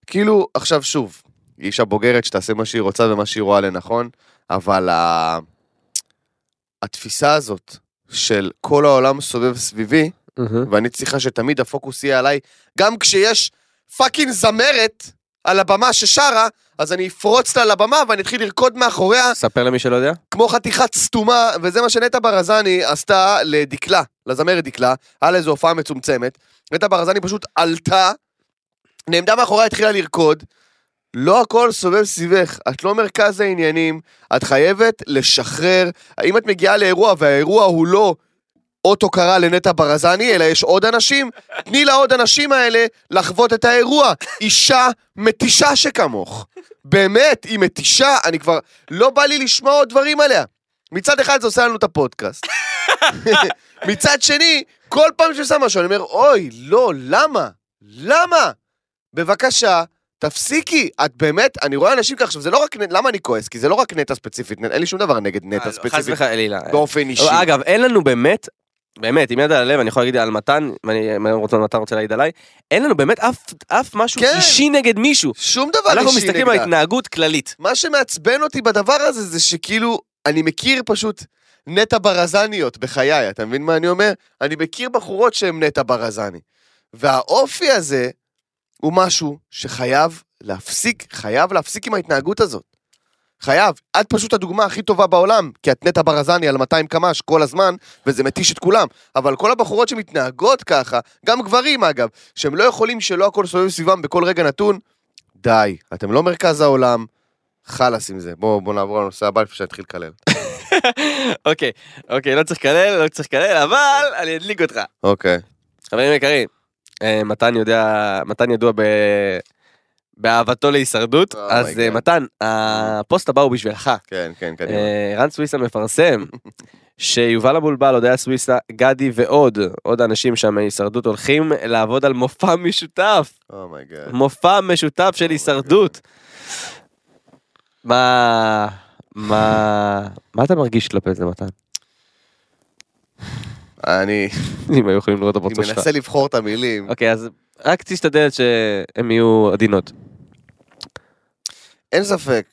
כאילו, עכשיו שוב, היא אישה בוגרת שתעשה מה שהיא רוצה ומה שהיא רואה לנכון, אבל ה... התפיסה הזאת של כל העולם סובב סביבי. ואני צריכה שתמיד הפוקוס יהיה עליי, גם כשיש fucking זמרת על הבמה ששרה, אז אני אפרוץ לה לבמה ואני אתחיל לרקוד מאחוריה ספר למי שלא יודע. כמו חתיכת סתומה, וזה מה שנטע ברזני עשתה לדקלה, לזמרת דקלה, היה לה איזו הופעה מצומצמת. נטע ברזני פשוט עלתה, נעמדה מאחוריה, התחילה לרקוד. לא הכל סובב סביבך, את לא מרכז העניינים, את חייבת לשחרר. אם את מגיעה לאירוע והאירוע הוא לא אות הוקרה לנטע ברזני, אלא יש עוד אנשים, תני לעוד אנשים האלה לחוות את האירוע. אישה מתישה שכמוך. באמת, היא מתישה, אני כבר... לא בא לי לשמוע עוד דברים עליה. מצד אחד זה עושה לנו את הפודקאסט. מצד שני, כל פעם שעושה משהו, אני אומר, אוי, לא, למה? למה? בבקשה, תפסיקי. את באמת, אני רואה אנשים ככה, עכשיו, זה לא רק... נ- למה אני כועס? כי זה לא רק נטע ספציפית, אין לי שום דבר נגד נטע אה, חס ספציפית וחלילה. באופן אישי. אגב, אין לנו באמת, באמת, עם יד על הלב, אני יכול להגיד על מתן, ואני רוצה, מתן רוצה להעיד עליי, אין לנו באמת אף, אף משהו כן. אישי נגד מישהו. שום דבר אישי נגדה. אנחנו מסתכלים על התנהגות כללית. מה שמעצבן אותי בדבר הזה זה שכאילו, אני מכיר פשוט נטע ברזניות בחיי, אתה מבין מה אני אומר? אני מכיר בחורות שהן נטע ברזני. והאופי הזה הוא משהו שחייב להפסיק, חייב להפסיק עם ההתנהגות הזאת. חייב. את פשוט הדוגמה הכי טובה בעולם, כי את נטע ברזני על 200 קמ"ש כל הזמן, וזה מתיש את כולם. אבל כל הבחורות שמתנהגות ככה, גם גברים אגב, שהם לא יכולים שלא הכל סובב סביבם בכל רגע נתון, די, אתם לא מרכז העולם, חלאס עם זה. בואו בוא נעבור לנושא הבא לפני שאני אתחיל לקלל. אוקיי, אוקיי, לא צריך לקלל, לא צריך לקלל, אבל אני אדליק אותך. אוקיי. חברים יקרים, אה, מתן יודע, מתן ידוע ב... באהבתו להישרדות, Oh אז God. מתן, הפוסט הבא הוא בשבילך. כן, כן, קדימה. אה, רן סוויסה מפרסם שיובל אבולבל, הודיה סוויסה, גדי ועוד, עוד אנשים שם מהישרדות הולכים לעבוד על מופע משותף, oh my God. מופע משותף של הישרדות. מה, מה, מה אתה מרגיש כלפי זה מתן? אני אם היו יכולים לראות את אני הפרצוף שלך. מנסה לבחור את המילים. אוקיי, אז רק תשתדל שהן יהיו עדינות. אין ספק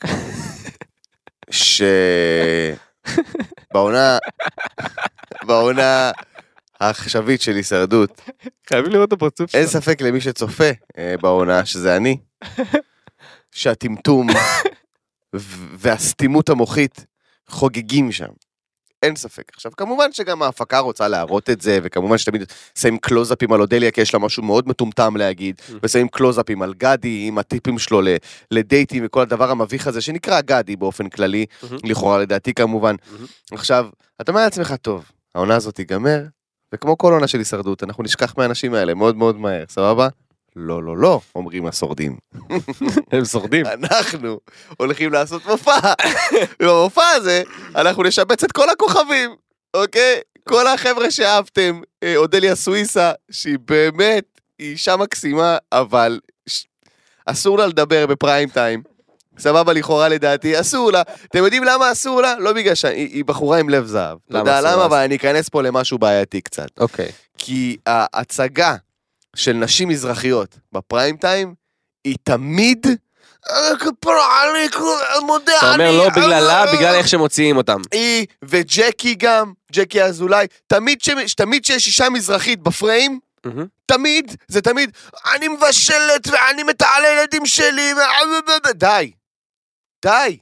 שבעונה, בעונה העכשווית של הישרדות, חייבים לראות את הפרצוף אין ספק למי שצופה אה, בעונה, שזה אני, שהטמטום ו- והסתימות המוחית חוגגים שם. אין ספק. עכשיו, כמובן שגם ההפקה רוצה להראות את זה, וכמובן שתמיד שמים קלוזאפים על אודליה, כי יש לה משהו מאוד מטומטם להגיד, ושמים קלוזאפים על גדי עם הטיפים שלו לדייטים וכל הדבר המביך הזה, שנקרא גדי באופן כללי, לכאורה לדעתי כמובן. עכשיו, אתה אומר לעצמך, טוב, העונה הזאת תיגמר, וכמו כל עונה של הישרדות, אנחנו נשכח מהאנשים האלה מאוד מאוד מהר, סבבה? לא, לא, לא, אומרים השורדים. הם שורדים. אנחנו הולכים לעשות מופע, ובמופע הזה אנחנו נשבץ את כל הכוכבים, אוקיי? כל החבר'ה שאהבתם, אה, אודליה סוויסה, שהיא באמת, אישה מקסימה, אבל. אסור לה לדבר בפריים טיים. סבבה לכאורה לדעתי, אסור לה. אתם יודעים למה אסור לה? לא בגלל שהיא היא בחורה עם לב זהב. למה יודע אסור לה? למה? אבל אני אכנס פה למשהו בעייתי קצת. אוקיי. כי ההצגה של נשים מזרחיות בפריים טיים היא תמיד... "אה, אה, מודה אתה אומר אני, לא אה, בגללה, אה, בגלל איך שמוציאים אותם. היא וג'קי גם, ג'קי אזולאי, תמיד שיש אישה מזרחית בפריים. תמיד, זה תמיד, אני מבשלת ואני מתעלה ילדים שלי, די, די,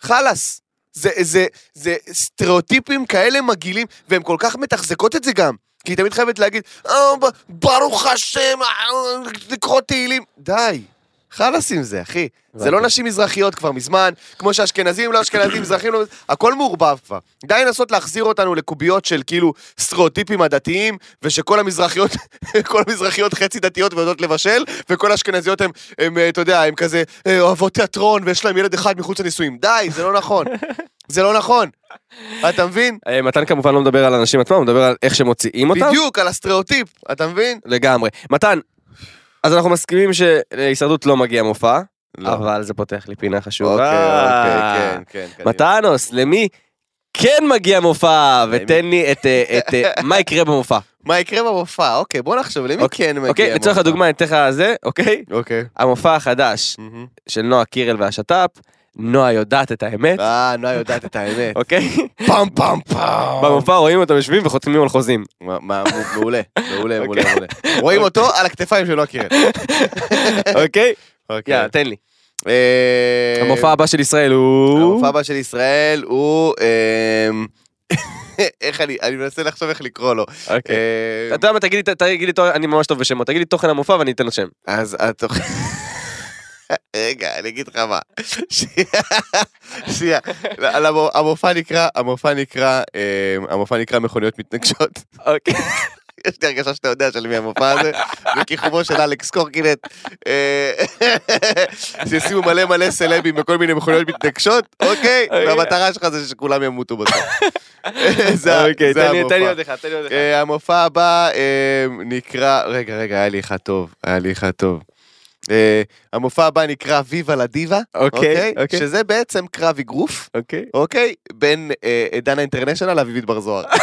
חלאס. זה, זה, זה סטריאוטיפים כאלה מגעילים, והן כל כך מתחזקות את זה גם. כי היא תמיד חייבת להגיד, "אה, ברוך השם, אה, לקרוא תהילים. די, חלאס עם זה, אחי. זה לא. נשים מזרחיות כבר מזמן, כמו שאשכנזים לא אשכנזים, מזרחים לא... הכל מעורבב כבר. די לנסות להחזיר אותנו לקוביות של כאילו סטריאוטיפים הדתיים, ושכל המזרחיות, כל המזרחיות חצי דתיות ויודעות לבשל, וכל האשכנזיות הם, הם, אה, אתה יודע, הם כזה אוהבות תיאטרון, ויש להם ילד אחד מחוץ לנישואים. די, זה לא נכון. זה לא נכון. אתה מבין? אה, מתן כמובן לא מדבר על האנשים עצמם, הוא מדבר על איך שמוציאים אותם. בדיוק, על הסטריאוטיפ, אתה מבין? לגמרי. מתן, אז אנחנו מסכימים שלהישרדות לא מגיע מופע, לא. אבל זה פותח לי פינה חשובה. אוקיי, אוקיי, כן, כן. מתנוס, למי כן מגיע מופע? ותן לי את, אה, את, אה, מה יקרה במופע. מה יקרה במופע? אוקיי, בוא נחשוב, למי אוקיי, כן מגיע אוקיי, לצורך מופע? הדוגמה, אני אתן לך זה, אוקיי? אוקיי. המופע החדש מהמם. של נועה קירל והשת"פ, נועה יודעת את האמת, אה, נועה יודעת את האמת. אוקיי? פעם פעם פעם. במופע רואים אותם יושבים וחותמים על חוזים. מעולה, מעולה, מעולה, מעולה. רואים אותו על הכתפיים של נועה קירל. אוקיי? אוקיי. יאללה, תן לי. אה, המופע הבא של ישראל הוא... המופע הבא של ישראל הוא... אמ, איך אני, אני מנסה לחשוב איך לקרוא לו. אוקיי. אמ, אתה יודע מה, תגיד לי, תגיד לי, אני ממש טוב בשמות, תגיד לי תוכן המופע ואני אתן לו שם. אז התוכ... רגע, אני אגיד לך מה. שנייה, המופע נקרא, המופע נקרא, אמ, המופע נקרא מכוניות מתנגשות. אוקיי. יש לי הרגשה שאתה יודע של מי המופע הזה, בכיכובו של אלכס קורקינט, אה, שישימו מלא מלא סלבים בכל מיני מכוניות מתנגשות, אוקיי? אוקיי. והמטרה שלך זה שכולם ימותו בסוף. זה ה- אוקיי, תן לי- המופע. תן לי עוד אחד, תן לי עוד אחד. אה, המופע הבא אה, נקרא, רגע, רגע, היה לי אחד טוב, היה לי אחד טוב. אה, המופע הבא נקרא ויבה לדיבה, אוקיי, אוקיי. שזה בעצם קרב אגרוף, אוקיי. אוקיי? בין אה, דנה אינטרנשיונל לאביבית בר זוהר.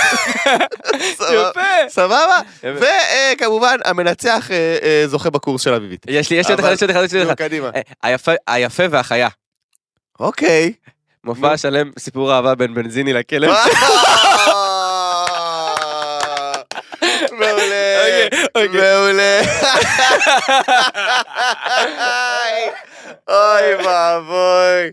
סבבה? יפה. סבבה? וכמובן המנצח אה, זוכה בקורס של אביבית. יש לי, יש לי עוד אחד, יש לי עוד אחד, יש לי עוד אחד. היפה והחיה. אוקיי. מופע שלם, סיפור אהבה בין בנזיני לכלב. מעולה, אוקיי, אוקיי. מעולה. אוי ואבוי.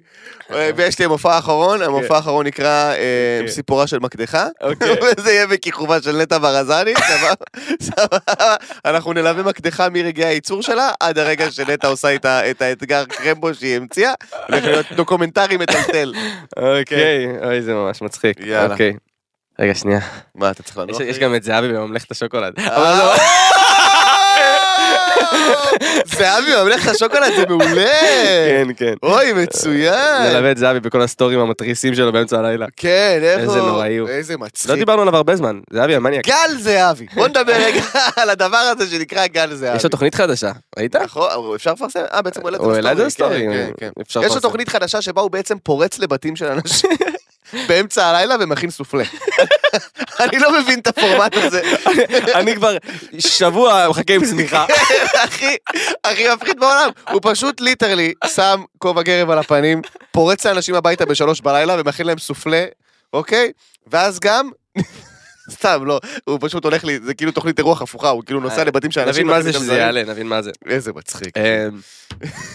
ויש לי המופע האחרון, המופע האחרון נקרא אה, אוקיי. סיפורה של מקדחה, אוקיי. וזה יהיה בכיכובה של נטע ברזני, סבבה? סבבה? אנחנו נלווה מקדחה מרגעי הייצור שלה עד הרגע שנטע עושה איתה את האתגר קרמבו שהיא המציאה, הולך להיות דוקומנטרי מטלטל. אוקיי, אוי זה ממש מצחיק. יאללה. רגע שנייה. מה אתה צריך לענות? יש גם את זהבי בממלכת השוקולד. אה, לא- זהבי ממלכת השוקולד זה מעולה. כן, כן. אוי מצוין. נלווה את זהבי בכל הסטורים המתריסים שלו באמצע הלילה. כן, איך איזה. נוראי הוא. איזה לא מצחיק. דיברנו עליו הרבה זמן, זהבי המניאק. גל זהבי. בוא נדבר רגע על הדבר הזה שנקרא גל זהבי. יש לו תוכנית חדשה, ראית? נכון, אפשר לפרסם? אה, בעצם הוא העלה את זה הוא העלה את זה לסטורי, לסטורי, כן, כן, כן. אפשר יש לו. תוכנית חדשה שבה הוא בעצם פורץ לבתים של אנשים באמצע הלילה ומכין סופלה. אני לא מבין את הפורמט הזה. אני כבר שבוע מחכה עם צמיחה. הכי, הכי מפחיד בעולם. הוא פשוט ליטרלי שם כובע גרב על הפנים, פורץ לאנשים הביתה בשלוש בלילה ומכין להם סופלה, אוקיי? ואז גם... סתם, לא, הוא פשוט הולך לי, זה כאילו תוכנית אירוח הפוכה, הוא כאילו נוסע לבתים של אנשים. נבין מה זה שזה. יעלה, נבין מה זה. איזה מצחיק. אמ,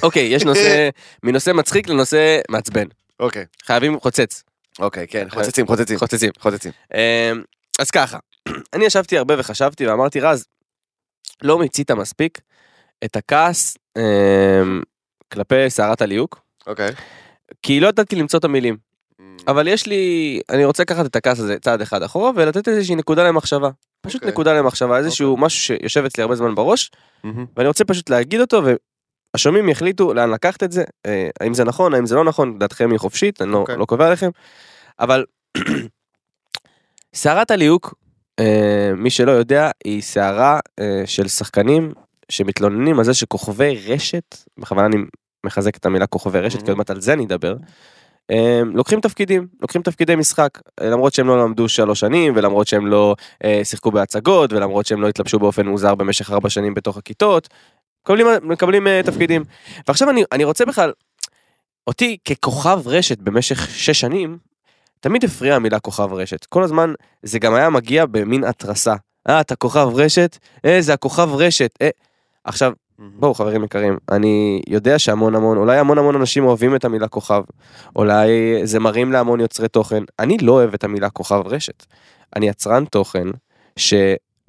אוקיי, יש נושא, מנושא מצחיק לנושא מעצבן. אוקיי, חייבים חוצץ. אוקיי, כן, חוצצים, חוצצים. חוצצים. חוצצים. אמ, אז ככה, אני ישבתי הרבה וחשבתי ואמרתי, רז, לא מיצית מספיק את הכעס אמ, כלפי סערת הליהוק, אוקיי. כי לא ידעתי למצוא את המילים. אבל יש לי, אני רוצה לקחת את הכעס הזה צעד אחד אחורה ולתת איזושהי נקודה למחשבה. פשוט אוקיי. נקודה למחשבה, איזשהו משהו שיושב אצלי הרבה זמן בראש, מהמם. ואני רוצה פשוט להגיד אותו, והשומעים יחליטו לאן לקחת את זה, אה, האם זה נכון, האם זה לא נכון, דעתכם היא חופשית, אני לא, אוקיי. לא קובע עליכם, אבל סערת הליהוק, אה, מי שלא יודע, היא סערה אה, של שחקנים שמתלוננים על זה שכוכבי רשת, בכוונה אני מחזק את המילה כוכבי רשת, כי עוד מעט על זה אני אדבר, לוקחים תפקידים, לוקחים תפקידי משחק, למרות שהם לא למדו שלוש שנים, ולמרות שהם לא שיחקו בהצגות, ולמרות שהם לא התלבשו באופן מוזר במשך ארבע שנים בתוך הכיתות, מקבלים, מקבלים אה, תפקידים. ועכשיו אני, אני רוצה בכלל, אותי ככוכב רשת במשך שש שנים, תמיד הפריעה המילה כוכב רשת. כל הזמן זה גם היה מגיע במין התרסה. אה, אתה כוכב רשת? אה, זה הכוכב רשת. אה. עכשיו, בואו חברים יקרים, אני יודע שהמון המון, אולי המון המון אנשים אוהבים את המילה כוכב, אולי זה מרים להמון יוצרי תוכן, אני לא אוהב את המילה כוכב רשת. אני יצרן תוכן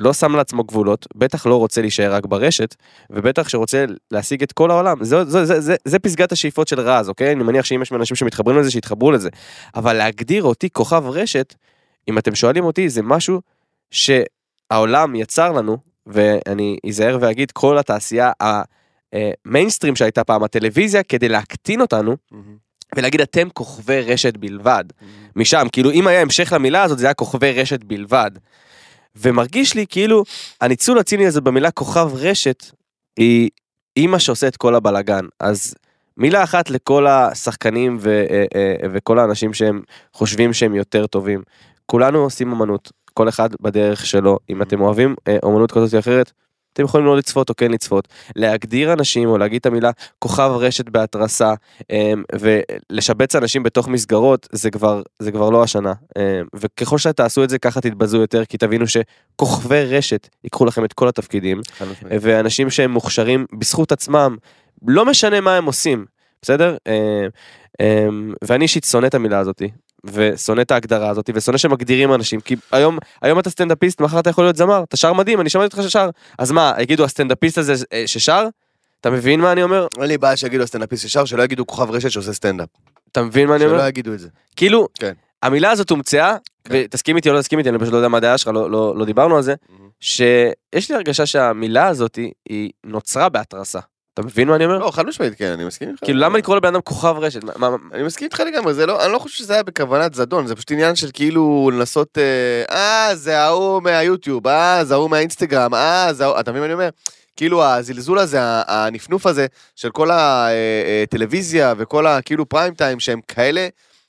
שלא שם לעצמו גבולות, בטח לא רוצה להישאר רק ברשת, ובטח שרוצה להשיג את כל העולם. זה, זה, זה, זה, זה פסגת השאיפות של רז, אוקיי? אני מניח שאם יש אנשים שמתחברים לזה, שיתחברו לזה. אבל להגדיר אותי כוכב רשת, אם אתם שואלים אותי, זה משהו שהעולם יצר לנו, ואני אזהר ואגיד, כל התעשייה המיינסטרים שהייתה פעם, הטלוויזיה, כדי להקטין אותנו, מהמם. ולהגיד אתם כוכבי רשת בלבד. משם, כאילו אם היה המשך למילה הזאת זה היה כוכבי רשת בלבד. ומרגיש לי כאילו הניצול הציני הזה במילה כוכב רשת היא אימא שעושה את כל הבלגן. אז מילה אחת לכל השחקנים ו, אה, אה, וכל האנשים שהם חושבים שהם יותר טובים. כולנו עושים אמנות, כל אחד בדרך שלו. אם אתם אוהבים אה, אומנות כזאת או אחרת, אתם יכולים לא לצפות או כן לצפות. להגדיר אנשים או להגיד את המילה כוכב רשת בהתרסה אמ, ולשבץ אנשים בתוך מסגרות זה כבר זה כבר לא השנה אמ, וככל שתעשו את זה ככה תתבזו יותר כי תבינו שכוכבי רשת ייקחו לכם את כל התפקידים. ואנשים שהם מוכשרים בזכות עצמם לא משנה מה הם עושים, בסדר? אה, ואני אישית שונא את המילה הזאתי, ושונא את ההגדרה הזאתי, ושונא שמגדירים אנשים, כי היום, היום אתה סטנדאפיסט, מחר אתה יכול להיות זמר, אתה שר מדהים, אני שמעתי אותך ששר, אז מה, יגידו הסטנדאפיסט הזה אה, ששר? אתה מבין מה אני אומר? אין לי בעיה שיגידו הסטנדאפיסט ישר, שלא יגידו כוכב רשת שעושה סטנדאפ. אתה מבין מה אני אומר? שלא יגידו את זה. כאילו, כן. המילה הזאת הומצאה, כן. ותסכים איתי או לא תסכים איתי, אני פשוט לא יודע מה הדעה שלך, לא, לא, לא דיברנו על זה, שיש לי הרגשה שהמילה הזאת היא נוצרה בהתרסה. אתה מבין מה אני אומר? לא, חד משמעית, כן, אני מסכים איתך. כאילו למה לקרוא לבן אדם כוכב רשת? אני מסכים איתך לגמרי, זה לא, אני לא חושב שזה היה בכוונת זדון, זה פשוט עניין של כאילו לנסות, אה, אה, זה ההוא מהיוטיוב, אה, זה ההוא מהאינסטגרם, אה, זה ההוא, אתה מבין מה אני אומר? כאילו הזלזול הזה, הנפנוף הזה של כל הטלוויזיה וכל הכאילו פריים טיים שהם כאלה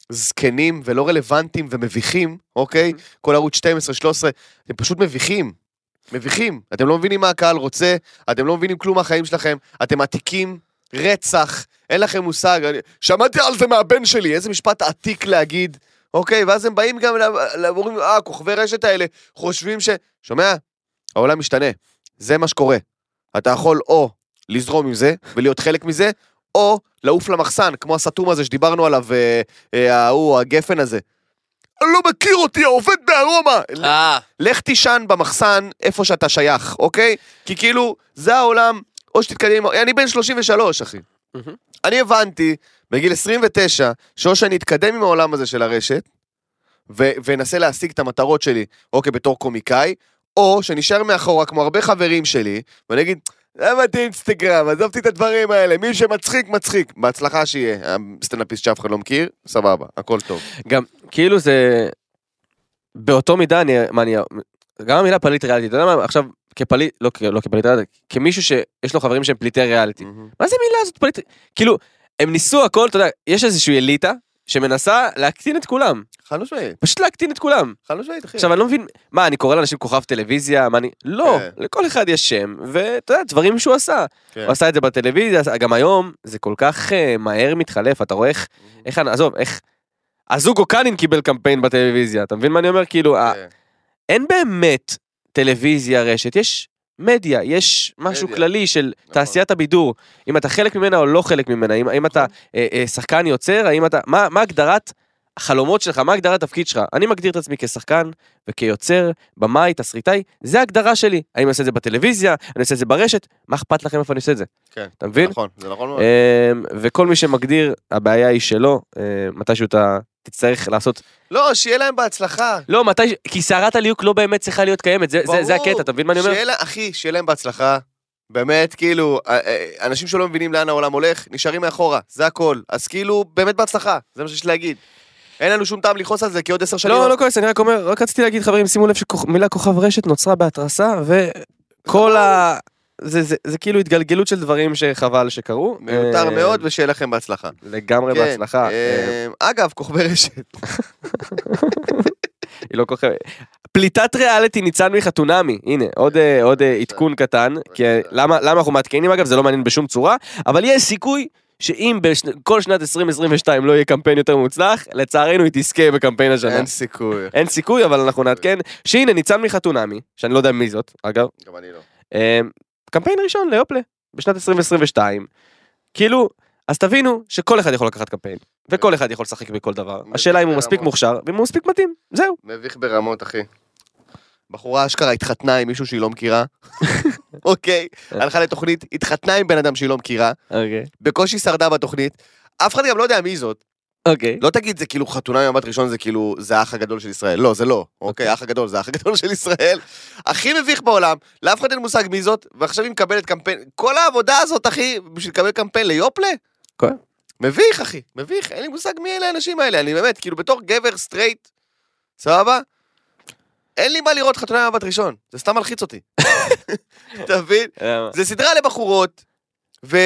זקנים ולא רלוונטיים ומביכים, אוקיי? כל ערוץ 12, 13, הם פשוט מביכים. מביכים. אתם לא מבינים מה הקהל רוצה, אתם לא מבינים כלום מהחיים שלכם, אתם עתיקים, רצח, אין לכם מושג. אני... שמעתי על זה מהבן שלי, איזה משפט עתיק להגיד, אוקיי? ואז הם באים גם, אומרים, אה, כוכבי רשת האלה חושבים ש... שומע? העולם משתנה, זה מה שקורה. אתה יכול או לזרום עם זה ולהיות חלק מזה, או לעוף למחסן, כמו הסתום הזה שדיברנו עליו, אה, אה, ההוא, הגפן הזה. אני לא מכיר אותי, העובד בארומה! אה, לך תישן במחסן איפה שאתה שייך, אוקיי? כי כאילו, זה העולם, או שתתקדם. אני בן 33, אחי. אני הבנתי בגיל 29, שאו שאני אתקדם עם העולם הזה של הרשת, ואנסה להשיג את המטרות שלי, אוקיי, בתור קומיקאי, או שנשאר מאחורה כמו הרבה חברים שלי, ואני אגיד, למה את אינסטגרם, עזבתי את הדברים האלה, מי שמצחיק, מצחיק. בהצלחה שיהיה. הסטנדאפיסט שאף אחד לא מכיר, סבבה, הכל טוב. גם כאילו זה באותו מידה אני מה אני גם המילה פליט ריאליטי אתה יודע מה עכשיו כפליט לא לא כפליט ריאליטי כמישהו שיש לו חברים שהם פליטי ריאליטי מה זה מילה הזאת פליט כאילו הם ניסו הכל אתה יודע יש איזושהי אליטה שמנסה להקטין את כולם חד משמעית, פשוט להקטין את כולם חד משמעית, אחי. עכשיו אני לא מבין מה אני קורא לאנשים כוכב טלוויזיה מה אני לא כן. לכל אחד יש שם ואתה יודע דברים שהוא עשה כן. הוא עשה את זה בטלוויזיה גם היום זה כל כך אה, מהר מתחלף אתה רואה איך איך עזוב איך. הזוגו קאנין קיבל קמפיין בטלוויזיה אתה מבין מה אני אומר כאילו כן. אין באמת טלוויזיה רשת יש מדיה יש משהו מדיה. כללי של נכון. תעשיית הבידור. אם אתה חלק ממנה או לא חלק ממנה אם, האם אתה אה, אה, שחקן יוצר האם אתה מה מה הגדרת החלומות שלך? מה הגדרת התפקיד שלך? אני מגדיר את עצמי כשחקן וכיוצר במאי תסריטאי זה ההגדרה שלי. האם אני עושה את זה בטלוויזיה? אני עושה את זה ברשת? מה אכפת לכם איפה אני עושה את זה? כן. אתה מבין? נכון, זה נכון מאוד. אמ, וכל מי שמגדיר הבעיה היא שלו. אמ, מתישהו אתה תצטרך לעשות לא, שיהיה להם בהצלחה. לא מתי כי סערת הליהוק לא באמת צריכה להיות קיימת זה זה, זה ברור. הקטע אתה מבין מה אני אומר שיהיה לה- אחי, שיהיה להם בהצלחה. באמת, כאילו, אנשים שלא מבינים לאן העולם הולך, נשארים מאחורה, זה הכל. אז כאילו, באמת בהצלחה, זה מה שיש להגיד. אין לנו שום טעם לכעוס על זה, כי עוד עשר שנים... לא לא כועס אני רק אומר רק רציתי להגיד חברים שימו לב שמילה כוכב רשת נוצרה בהתרסה וכל ה... זה, זה, זה כאילו התגלגלות של דברים שחבל שקרו. מיותר אמ, מאוד, ושיהיה לכם בהצלחה. לגמרי כן, בהצלחה. אמ, אה, אגב, כוכבי רשת. היא לא כוכבת. פליטת ריאליטי ניצן מחתונמי, הנה עוד אה, עוד אה, עדכון קטן, כי אה, למה למה אנחנו מעדכנים אגב זה לא מעניין בשום צורה, אבל יש סיכוי שאם בכל שנת 2022 לא יהיה קמפיין יותר מוצלח, לצערנו היא תזכה בקמפיין השנה. אין סיכוי. אין סיכוי אבל אנחנו נעדכן שהנה ניצן מחתונמי, שאני לא יודע מי זאת אגב, גם אני לא. קמפיין ראשון ליופלה בשנת 2022, כאילו, אז תבינו שכל אחד יכול לקחת קמפיין, וכל אחד יכול לשחק בכל דבר, השאלה אם הוא מספיק. מוכשר, ואם הוא מספיק מתאים, זהו. מביך ברמות, אחי. בחורה אשכרה התחתנה עם מישהו שהיא לא מכירה. אוקיי, הלכה לתוכנית, התחתנה עם בן אדם שהיא לא מכירה, אוקיי. בקושי שרדה בתוכנית. אף אחד גם לא יודע מי זאת. אוקיי. לא תגיד זה כאילו חתונה ממבט ראשון זה כאילו זה האח הגדול של ישראל. לא, זה לא. אוקיי, האח הגדול זה האח הגדול של ישראל. הכי מביך בעולם, לאף אחד אין מושג מי זאת, ועכשיו היא מקבלת קמפיין. כל העבודה הזאת, אחי, בשביל לקבל קמפיין ליופלה? כן. מביך, אחי, מביך, אין לי מושג מי אלה האנשים האלה. אני באמת, כאילו בתור גבר סטרייט, סבבה? אין לי מה לראות חתונה ממבט ראשון, זה סתם מלחיץ אותי. אתה מבין? זה סדרה לבחורות, ו...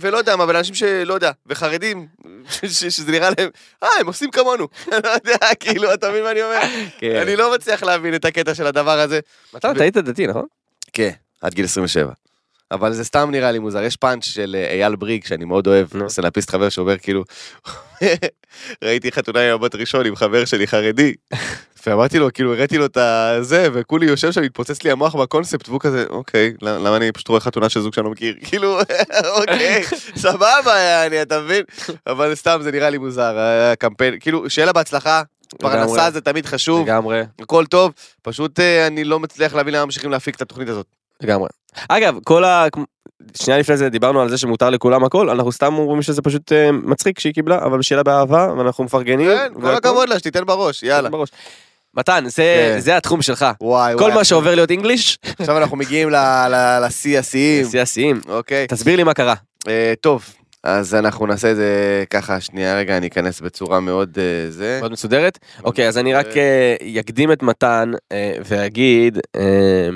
ולא יודע מה, ולאנשים שלא יודע, וחרדים, ש... ש... שזה נראה להם, אה, הם עושים כמונו. לא יודע, כאילו, אתה מבין מה אני אומר? כן. אני לא מצליח להבין את הקטע של הדבר הזה. אתה היית דתי, נכון? כן, עד גיל 27. אבל זה סתם נראה לי מוזר. יש פאנץ' של אה, אייל בריג, שאני מאוד אוהב, נו. סטנדאפיסט חבר שאומר כאילו, ראיתי חתונה עם הבת ראשון עם חבר שלי חרדי, ואמרתי לו, כאילו, הראיתי לו את הזה, וכולי יושב שם, מתפוצץ לי המוח בקונספט, והוא כזה, אוקיי, למה אני פשוט רואה חתונה של זוג שאני לא מכיר? כאילו, אוקיי, סבבה, אני, אתה מבין? אבל סתם זה נראה לי מוזר, הקמפיין, כאילו, שיהיה לה בהצלחה, פרנסה. זה תמיד חשוב, לגמרי, הכל טוב, פשוט אה, אני לא מצליח להבין למה ממשיכים להפיק את התוכנית הזאת. לגמרי. אגב, כל ה... שנייה לפני זה דיברנו על זה שמותר לכולם הכל, אנחנו סתם אומרים שזה פשוט אה, מצחיק שהיא קיבלה, אבל שיהיה לה באהבה, ואנחנו מפרגנים. כן, כל והכל. הכבוד לה, שתיתן בראש, יאללה. בראש. מתן, זה, כן. זה התחום שלך. וואי כל וואי. מה שעובר להיות אינגליש, עכשיו אנחנו מגיעים ל- ל- לשיא השיאים, שיא השיאים. אוקיי. תסביר לי מה קרה. אה, טוב, אז אנחנו נעשה את זה ככה, שנייה רגע, אני אכנס בצורה מאוד אה, זה. מאוד מסודרת? אוקיי, אז אני רק מסודרת. אה, יקדים את מתן אה, ואגיד אה,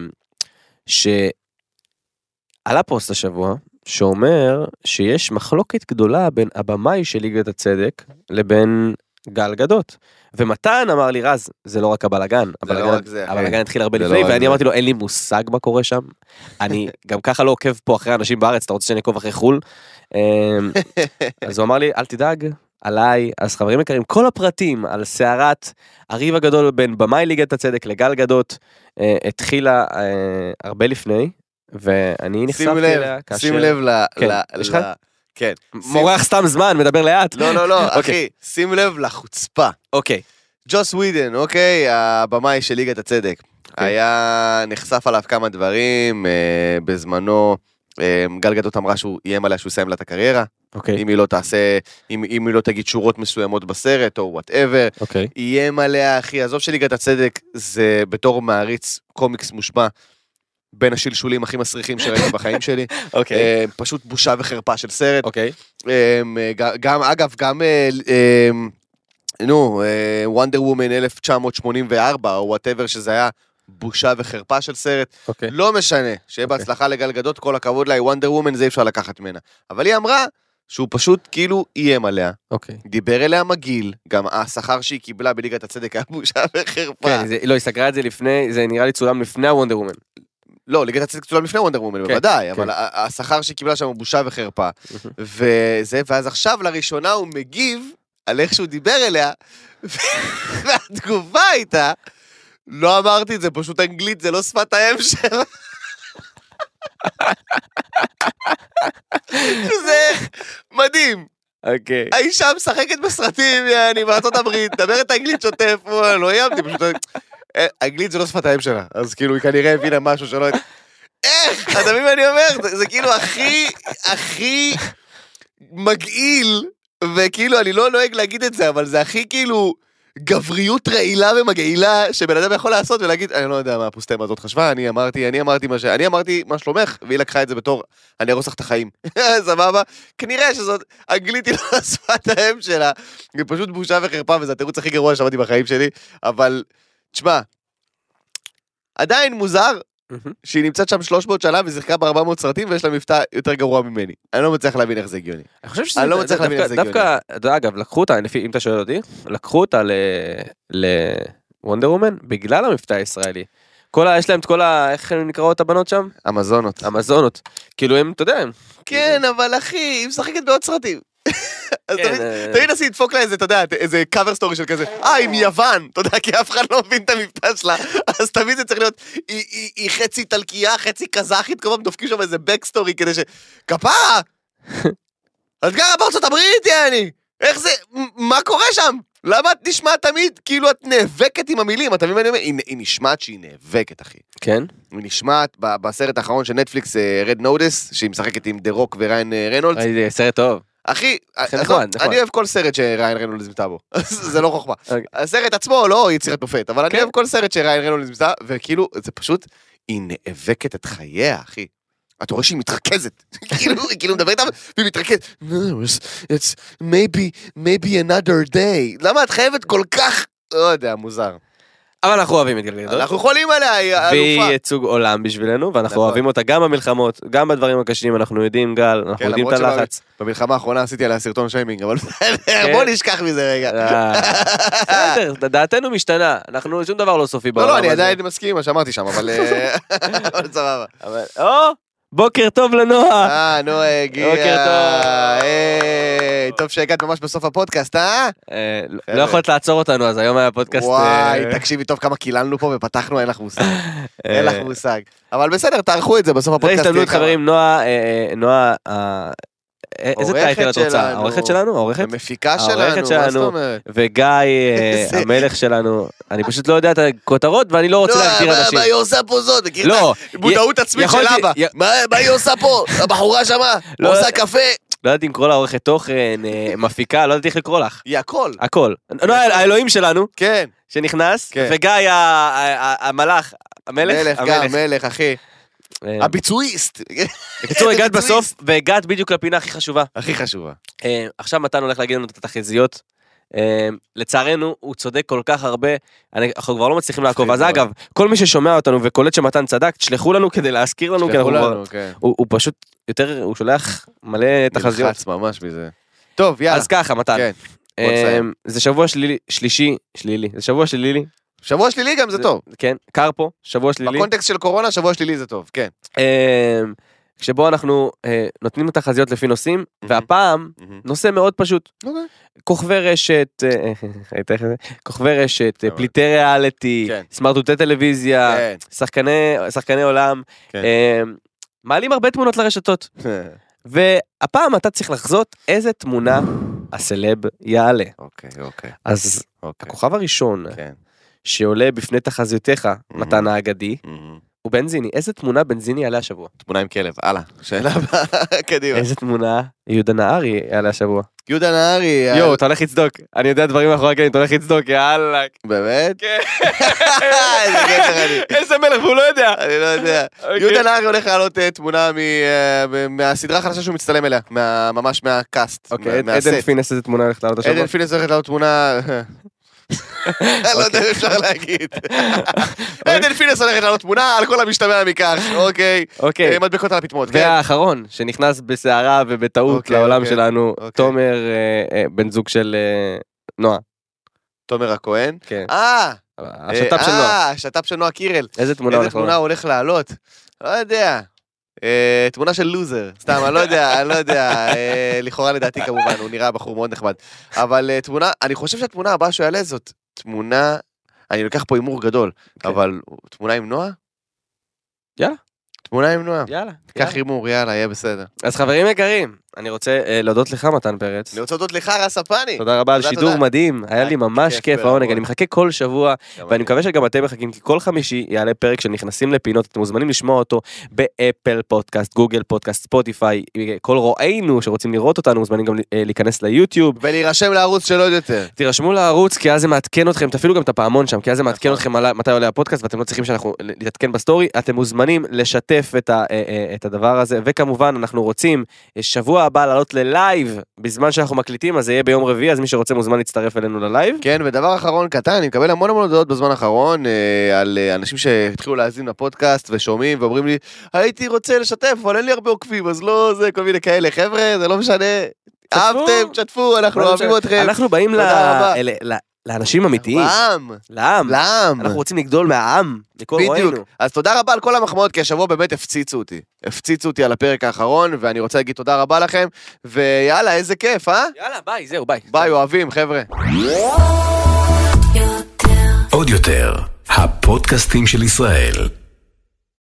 שעלה פוסט השבוע שאומר שיש מחלוקת גדולה בין הבמאי של ליגת הצדק לבין גל גדות. ומתן אמר לי רז זה לא רק הבלגן, זה לא. הבלגן התחיל הרבה לפני לא ואני. אמרתי לו אין לי מושג מה קורה שם. אני גם ככה לא עוקב פה אחרי אנשים בארץ אתה רוצה שאני אעקוב אחרי חו"ל. אה, אז הוא אמר לי אל תדאג עליי אז חברים יקרים כל הפרטים על סערת הריב הגדול בין במאי ליגת הצדק לגל גדות אה, התחילה אה, הרבה לפני ואני נחשפתי אליה כאשר שים לב ל... כן, ל- יש לך? כן. מורח סתם זמן מדבר לאט לא, לא, לא, אוקיי. אחי, שים לב לחוצפה. אוקיי ג'וס ווידן, אוקיי, הבמאי של ליגת הצדק. אוקיי. היה, נחשף עליו כמה דברים, אה, בזמנו אה, גל גדות אמרה שהוא איים עליה שהוא יסיים לה את הקריירה, אוקיי אם היא לא תעשה, אם אם היא לא תגיד שורות מסוימות בסרט או whatever, אוקיי איים עליה, אחי, עזוב שליגת הצדק זה בתור מעריץ קומיקס מושבע. בין השלשולים הכי מסריחים שראיתי בחיים שלי, אוקיי אה, פשוט בושה וחרפה של סרט. אוקיי אמ, ג- גם, אגב, גם, אה, אמ, נו, Wonder Woman 1984, או whatever שזה היה, בושה וחרפה של סרט. אוקיי לא משנה, שיהיה אוקיי. בהצלחה לגל גדות, כל הכבוד לה, Wonder Woman זה אי אפשר לקחת ממנה. אבל היא אמרה שהוא פשוט כאילו איים עליה, אוקיי. דיבר אליה מגעיל, גם השכר שהיא קיבלה בליגת הצדק היה בושה וחרפה. כן, זה- לא, היא סגרה את זה לפני, זה נראה לי צולם לפני הוונדר וומן. לא, ליגת הצדק צולם לפני וונדר וומן, כן, בוודאי, כן. אבל השכר שהיא קיבלה שם הוא בושה וחרפה. וזה, ואז עכשיו לראשונה הוא מגיב על איך שהוא דיבר אליה, והתגובה הייתה, לא אמרתי את זה, פשוט אנגלית זה לא שפת האם שלה. שזה מדהים, אוקיי. האישה משחקת בסרטים, יעני, בארצות הברית, מדברת אנגלית שוטף, לא איימתי, פשוט... אה, אנגלית זה לא שפת האם שלה, אז כאילו היא כנראה הבינה משהו שלא... איך? אתה מבין מה אני אומר? זה, כאילו הכי, הכי מגעיל, וכאילו, אני לא נוהג להגיד את זה, אבל זה הכי כאילו גבריות רעילה ומגעילה שבן אדם יכול לעשות ולהגיד, אני לא יודע מה הפוסטמה הזאת חשבה, אני אמרתי, אני אמרתי מה ש... אני אמרתי מה שלומך, והיא לקחה את זה בתור, אני ארוס לך את החיים. סבבה? כנראה שזאת, אנגלית היא לא שפת האם שלה, היא פשוט בושה וחרפה, וזה התירוץ הכי גרוע ששמעתי בחיים שלי, אבל, תשמע, עדיין מוזר. שהיא נמצאת שם 300 שנה ושיחקה ב-400 סרטים ויש לה מבטא יותר גרוע ממני. אני לא מצליח להבין איך זה הגיוני. אני חושב שזה אני לא מצליח להבין איך זה דווקא, דווקא, אגב, לקחו אותה, אם אתה שואל אותי, לקחו אותה לוונדר וומן בגלל המבטא הישראלי. כל ה... יש להם את כל ה... איך הן נקראות הבנות שם? אמזונות. המזונות. כאילו הם, אתה יודע, הם... כן, אבל אחי, היא משחקת בעוד סרטים. אז כן, תמיד- אה, נסי לדפוק לה איזה, אתה יודע, איזה cover story של כזה, אה, היא מיוון, אתה יודע, כי אף אחד לא מבין את המבטא שלה, אז תמיד זה צריך להיות, היא- חצי איטלקייה, חצי קזחית, כל פעם דופקים שם איזה backstory כדי ש... כפרה! את גרה בארצות הברית, יעני! איך זה, מה קורה שם? למה את נשמעת תמיד כאילו את נאבקת עם המילים, אתה מבין מה אני אומר? היא היא נשמעת שהיא נאבקת, אחי. כן? היא נשמעת בסרט האחרון של נטפליקס, Red Notice, שהיא משחקת עם דה רוק וריין אה, רנולדס. זה סרט טוב. אחי, זה עזוב, נחמד, נחמד. אני אוהב כל סרט שריין רנולדס נמצא בו, זה לא חוכמה. אוקיי. הסרט עצמו לא יצירת מופת, אבל אני כן. אוהב כל סרט שריין רנולדס נמצא, וכאילו, זה פשוט, היא נאבקת את חייה, אחי. אתה רואה שהיא מתרכזת, כאילו, היא כאילו מדברת איתם, והיא מתרכזת. It's maybe, maybe another day. למה את חייבת כל כך, לא יודע, מוזר. אבל אנחנו אוהבים את גלגלת. אנחנו חולים עליה, היא והיא אלופה. ייצוג עולם בשבילנו, ואנחנו נכון. אוהבים אותה גם במלחמות, גם בדברים הקשים, אנחנו יודעים גל, אנחנו כן, יודעים את הלחץ. במלחמה האחרונה עשיתי עליה סרטון שיימינג, אבל בסדר, בוא נשכח מזה רגע. אה, בסדר, דעתנו משתנה, אנחנו שום דבר לא סופי לא, בעולם לא, אני הזה. עדיין מסכים עם מה שאמרתי שם, אבל אה, אבל סבבה. או, בוקר טוב לנועה. אה, נועה הגיע. בוקר טוב. היי, טוב שהגעת ממש בסוף הפודקאסט, אה? אה, לא יכולת לעצור אותנו, אז היום היה פודקאסט... וואי, אה, תקשיבי טוב כמה קיללנו פה ופתחנו, אין לך מושג. אה, אין לך מושג. אבל בסדר, תערכו את זה, בסוף זה הפודקאסט. הזדמנות תהיה חברים, נועה, נועה, איזה טייטל את רוצה? העורכת שלנו? העורכת? המפיקה שלנו, מה זאת. אומרת? וגיא, אה, המלך שלנו, אני פשוט לא יודע את הכותרות ואני לא רוצה לא, להגדיר מה- אנשים. מה היא עושה פה זאת? לא, את המודעות עצמית של אבא. מה היא עושה פה? הבחורה שמה? לא- עושה קפה? לא ידעתי אם לקרוא לה עורכת תוכן, אה, מפיקה, לא ידעתי איך לקרוא לך. היא הכל. הכל. נועה, האלוהים שלנו, כן. שנכנס, כן. וגיא המלאך, המלך, מלך גם, מלך, אחי. אה, הביצועיסט. בקיצור, הגעת. בסוף, והגעת בדיוק לפינה הכי חשובה. הכי חשובה. אה, עכשיו מתן הולך להגיד לנו את התחזיות. אה, לצערנו, הוא צודק כל כך הרבה, אנחנו כבר לא מצליחים לעקוב. אז. אגב, כל מי ששומע אותנו וקולט שמתן צדק, תשלחו לנו כדי להזכיר לנו, כי אנחנו כבר... כן. הוא פשוט יותר, הוא שולח מלא תחזיות. נלחץ ממש מזה. טוב, יאללה. אז ככה, מתן. כן. זה שבוע שלילי, שלישי, שלילי, זה שבוע שלילי, שבוע שלילי גם זה טוב. כן, קר פה, שבוע שלילי. בקונטקסט של קורונה, שבוע שלילי זה טוב, כן. אה, שבו אנחנו אה, נותנים תחזיות לפי נושאים, והפעם נושא מאוד פשוט. אוקיי. כוכבי רשת, אה, איך זה? כוכבי רשת, אה, אבל- פליטי ריאליטי, כן. סמרטוטי טלוויזיה, כן. שחקני שחקני עולם, כן. אה, מעלים הרבה תמונות לרשתות. והפעם אתה צריך לחזות איזה תמונה הסלב יעלה. אוקיי, אוקיי, אז אוקיי. הכוכב הראשון כן. שעולה בפני תחזיותיך, מתן האגדי. הוא בנזיני. איזה תמונה בנזיני יעלה השבוע? תמונה עם כלב, הלאה. שאלה הבאה, קדימה. איזה תמונה יהודה נהרי יעלה השבוע? יהודה נהרי, יואו, אתה הולך לצדוק. אני יודע דברים מאחורי הקלעים, אתה הולך לצדוק, יאללה. באמת? כן. איזה מלך, והוא לא יודע. אני לא יודע. אוקיי. יהודה נהרי הולך להעלות אה, תמונה אה, מהסדרה החדשה שהוא מצטלם אליה, ממש מהקאסט, אוקיי. עדן פינס איזה תמונה הולכת לעלות השבוע? עדן פינס הולכת לעלות תמונה... אני לא יודע אם אפשר להגיד. עדן פינס הולכת לעלות תמונה על כל המשתמע מכך, אוקיי. אוקיי. אה, מדבקות על הפטמות, כן. והאחרון, שנכנס בסערה ובטעות אוקיי, לעולם אוקיי, שלנו, אוקיי. תומר, אה, אה, בן זוג של אה, נועה. תומר הכהן. כן. אה, השת"פ של נועה. אה, השת"פ של נועה קירל. איזה תמונה הולך לעלות? לא יודע. אה, תמונה של לוזר, סתם, אני לא יודע, אני לא יודע, אה, לכאורה לדעתי כמובן, הוא נראה בחור מאוד נחמד. אבל אה, תמונה, אני חושב שהתמונה הבאה שהוא יעלה זאת תמונה, אני לוקח פה הימור גדול, כן. אבל תמונה עם נועה? יאללה. תמונה עם נועה. יאללה. קח. הימור, יאללה, יהיה בסדר. אז חברים יקרים, אני רוצה אה, להודות לך מתן פרץ. אני רוצה להודות לך, רס הפני. תודה רבה על שידור. מדהים, היה לי ממש כיף. העונג, אני מחכה כל שבוע, ואני אני. מקווה שגם אתם מחכים, כי כל חמישי יעלה פרק של נכנסים לפינות, אתם מוזמנים לשמוע אותו באפל פודקאסט, גוגל פודקאסט, ספוטיפיי, כל רואינו שרוצים לראות אותנו מוזמנים גם אה, להיכנס ליוטיוב. ולהירשם לערוץ של עוד יותר. תירשמו לערוץ כי אז זה מעדכן אתכם, תפעילו גם את הפעמון שם, כי אז זה מעדכן נכון. אתכם מתי עולה הפודקאסט ואתם לא צריכים שאנחנו נתעדכן בסטורי, אתם מוזמנים לשתף את, אה, אה, הדבר הזה, וכמובן אנחנו רוצים אה, הבא לעלות ללייב בזמן שאנחנו מקליטים, אז זה יהיה ביום רביעי, אז מי שרוצה מוזמן להצטרף אלינו ללייב. כן, ודבר אחרון קטן, אני מקבל המון המון הודעות בזמן האחרון אה, על אה, אנשים שהתחילו להאזין לפודקאסט ושומעים ואומרים לי, הייתי רוצה לשתף, אבל אין לי הרבה עוקבים, אז לא זה, כל מיני כאלה. חבר'ה, זה לא משנה. אהבתם, תשתפו, אנחנו אוהבים אתכם. אנחנו באים לאנשים אמיתיים, לעם, לעם, לעם. אנחנו רוצים לגדול מהעם, בדיוק. רואינו. אז תודה רבה על כל המחמאות, כי השבוע באמת הפציצו אותי. הפציצו אותי על הפרק האחרון, ואני רוצה להגיד תודה רבה לכם, ויאללה, איזה כיף, אה? יאללה ביי, זהו ביי. ביי, אוהבים, חבר'ה. עוד יותר, הפודקאסטים של ישראל.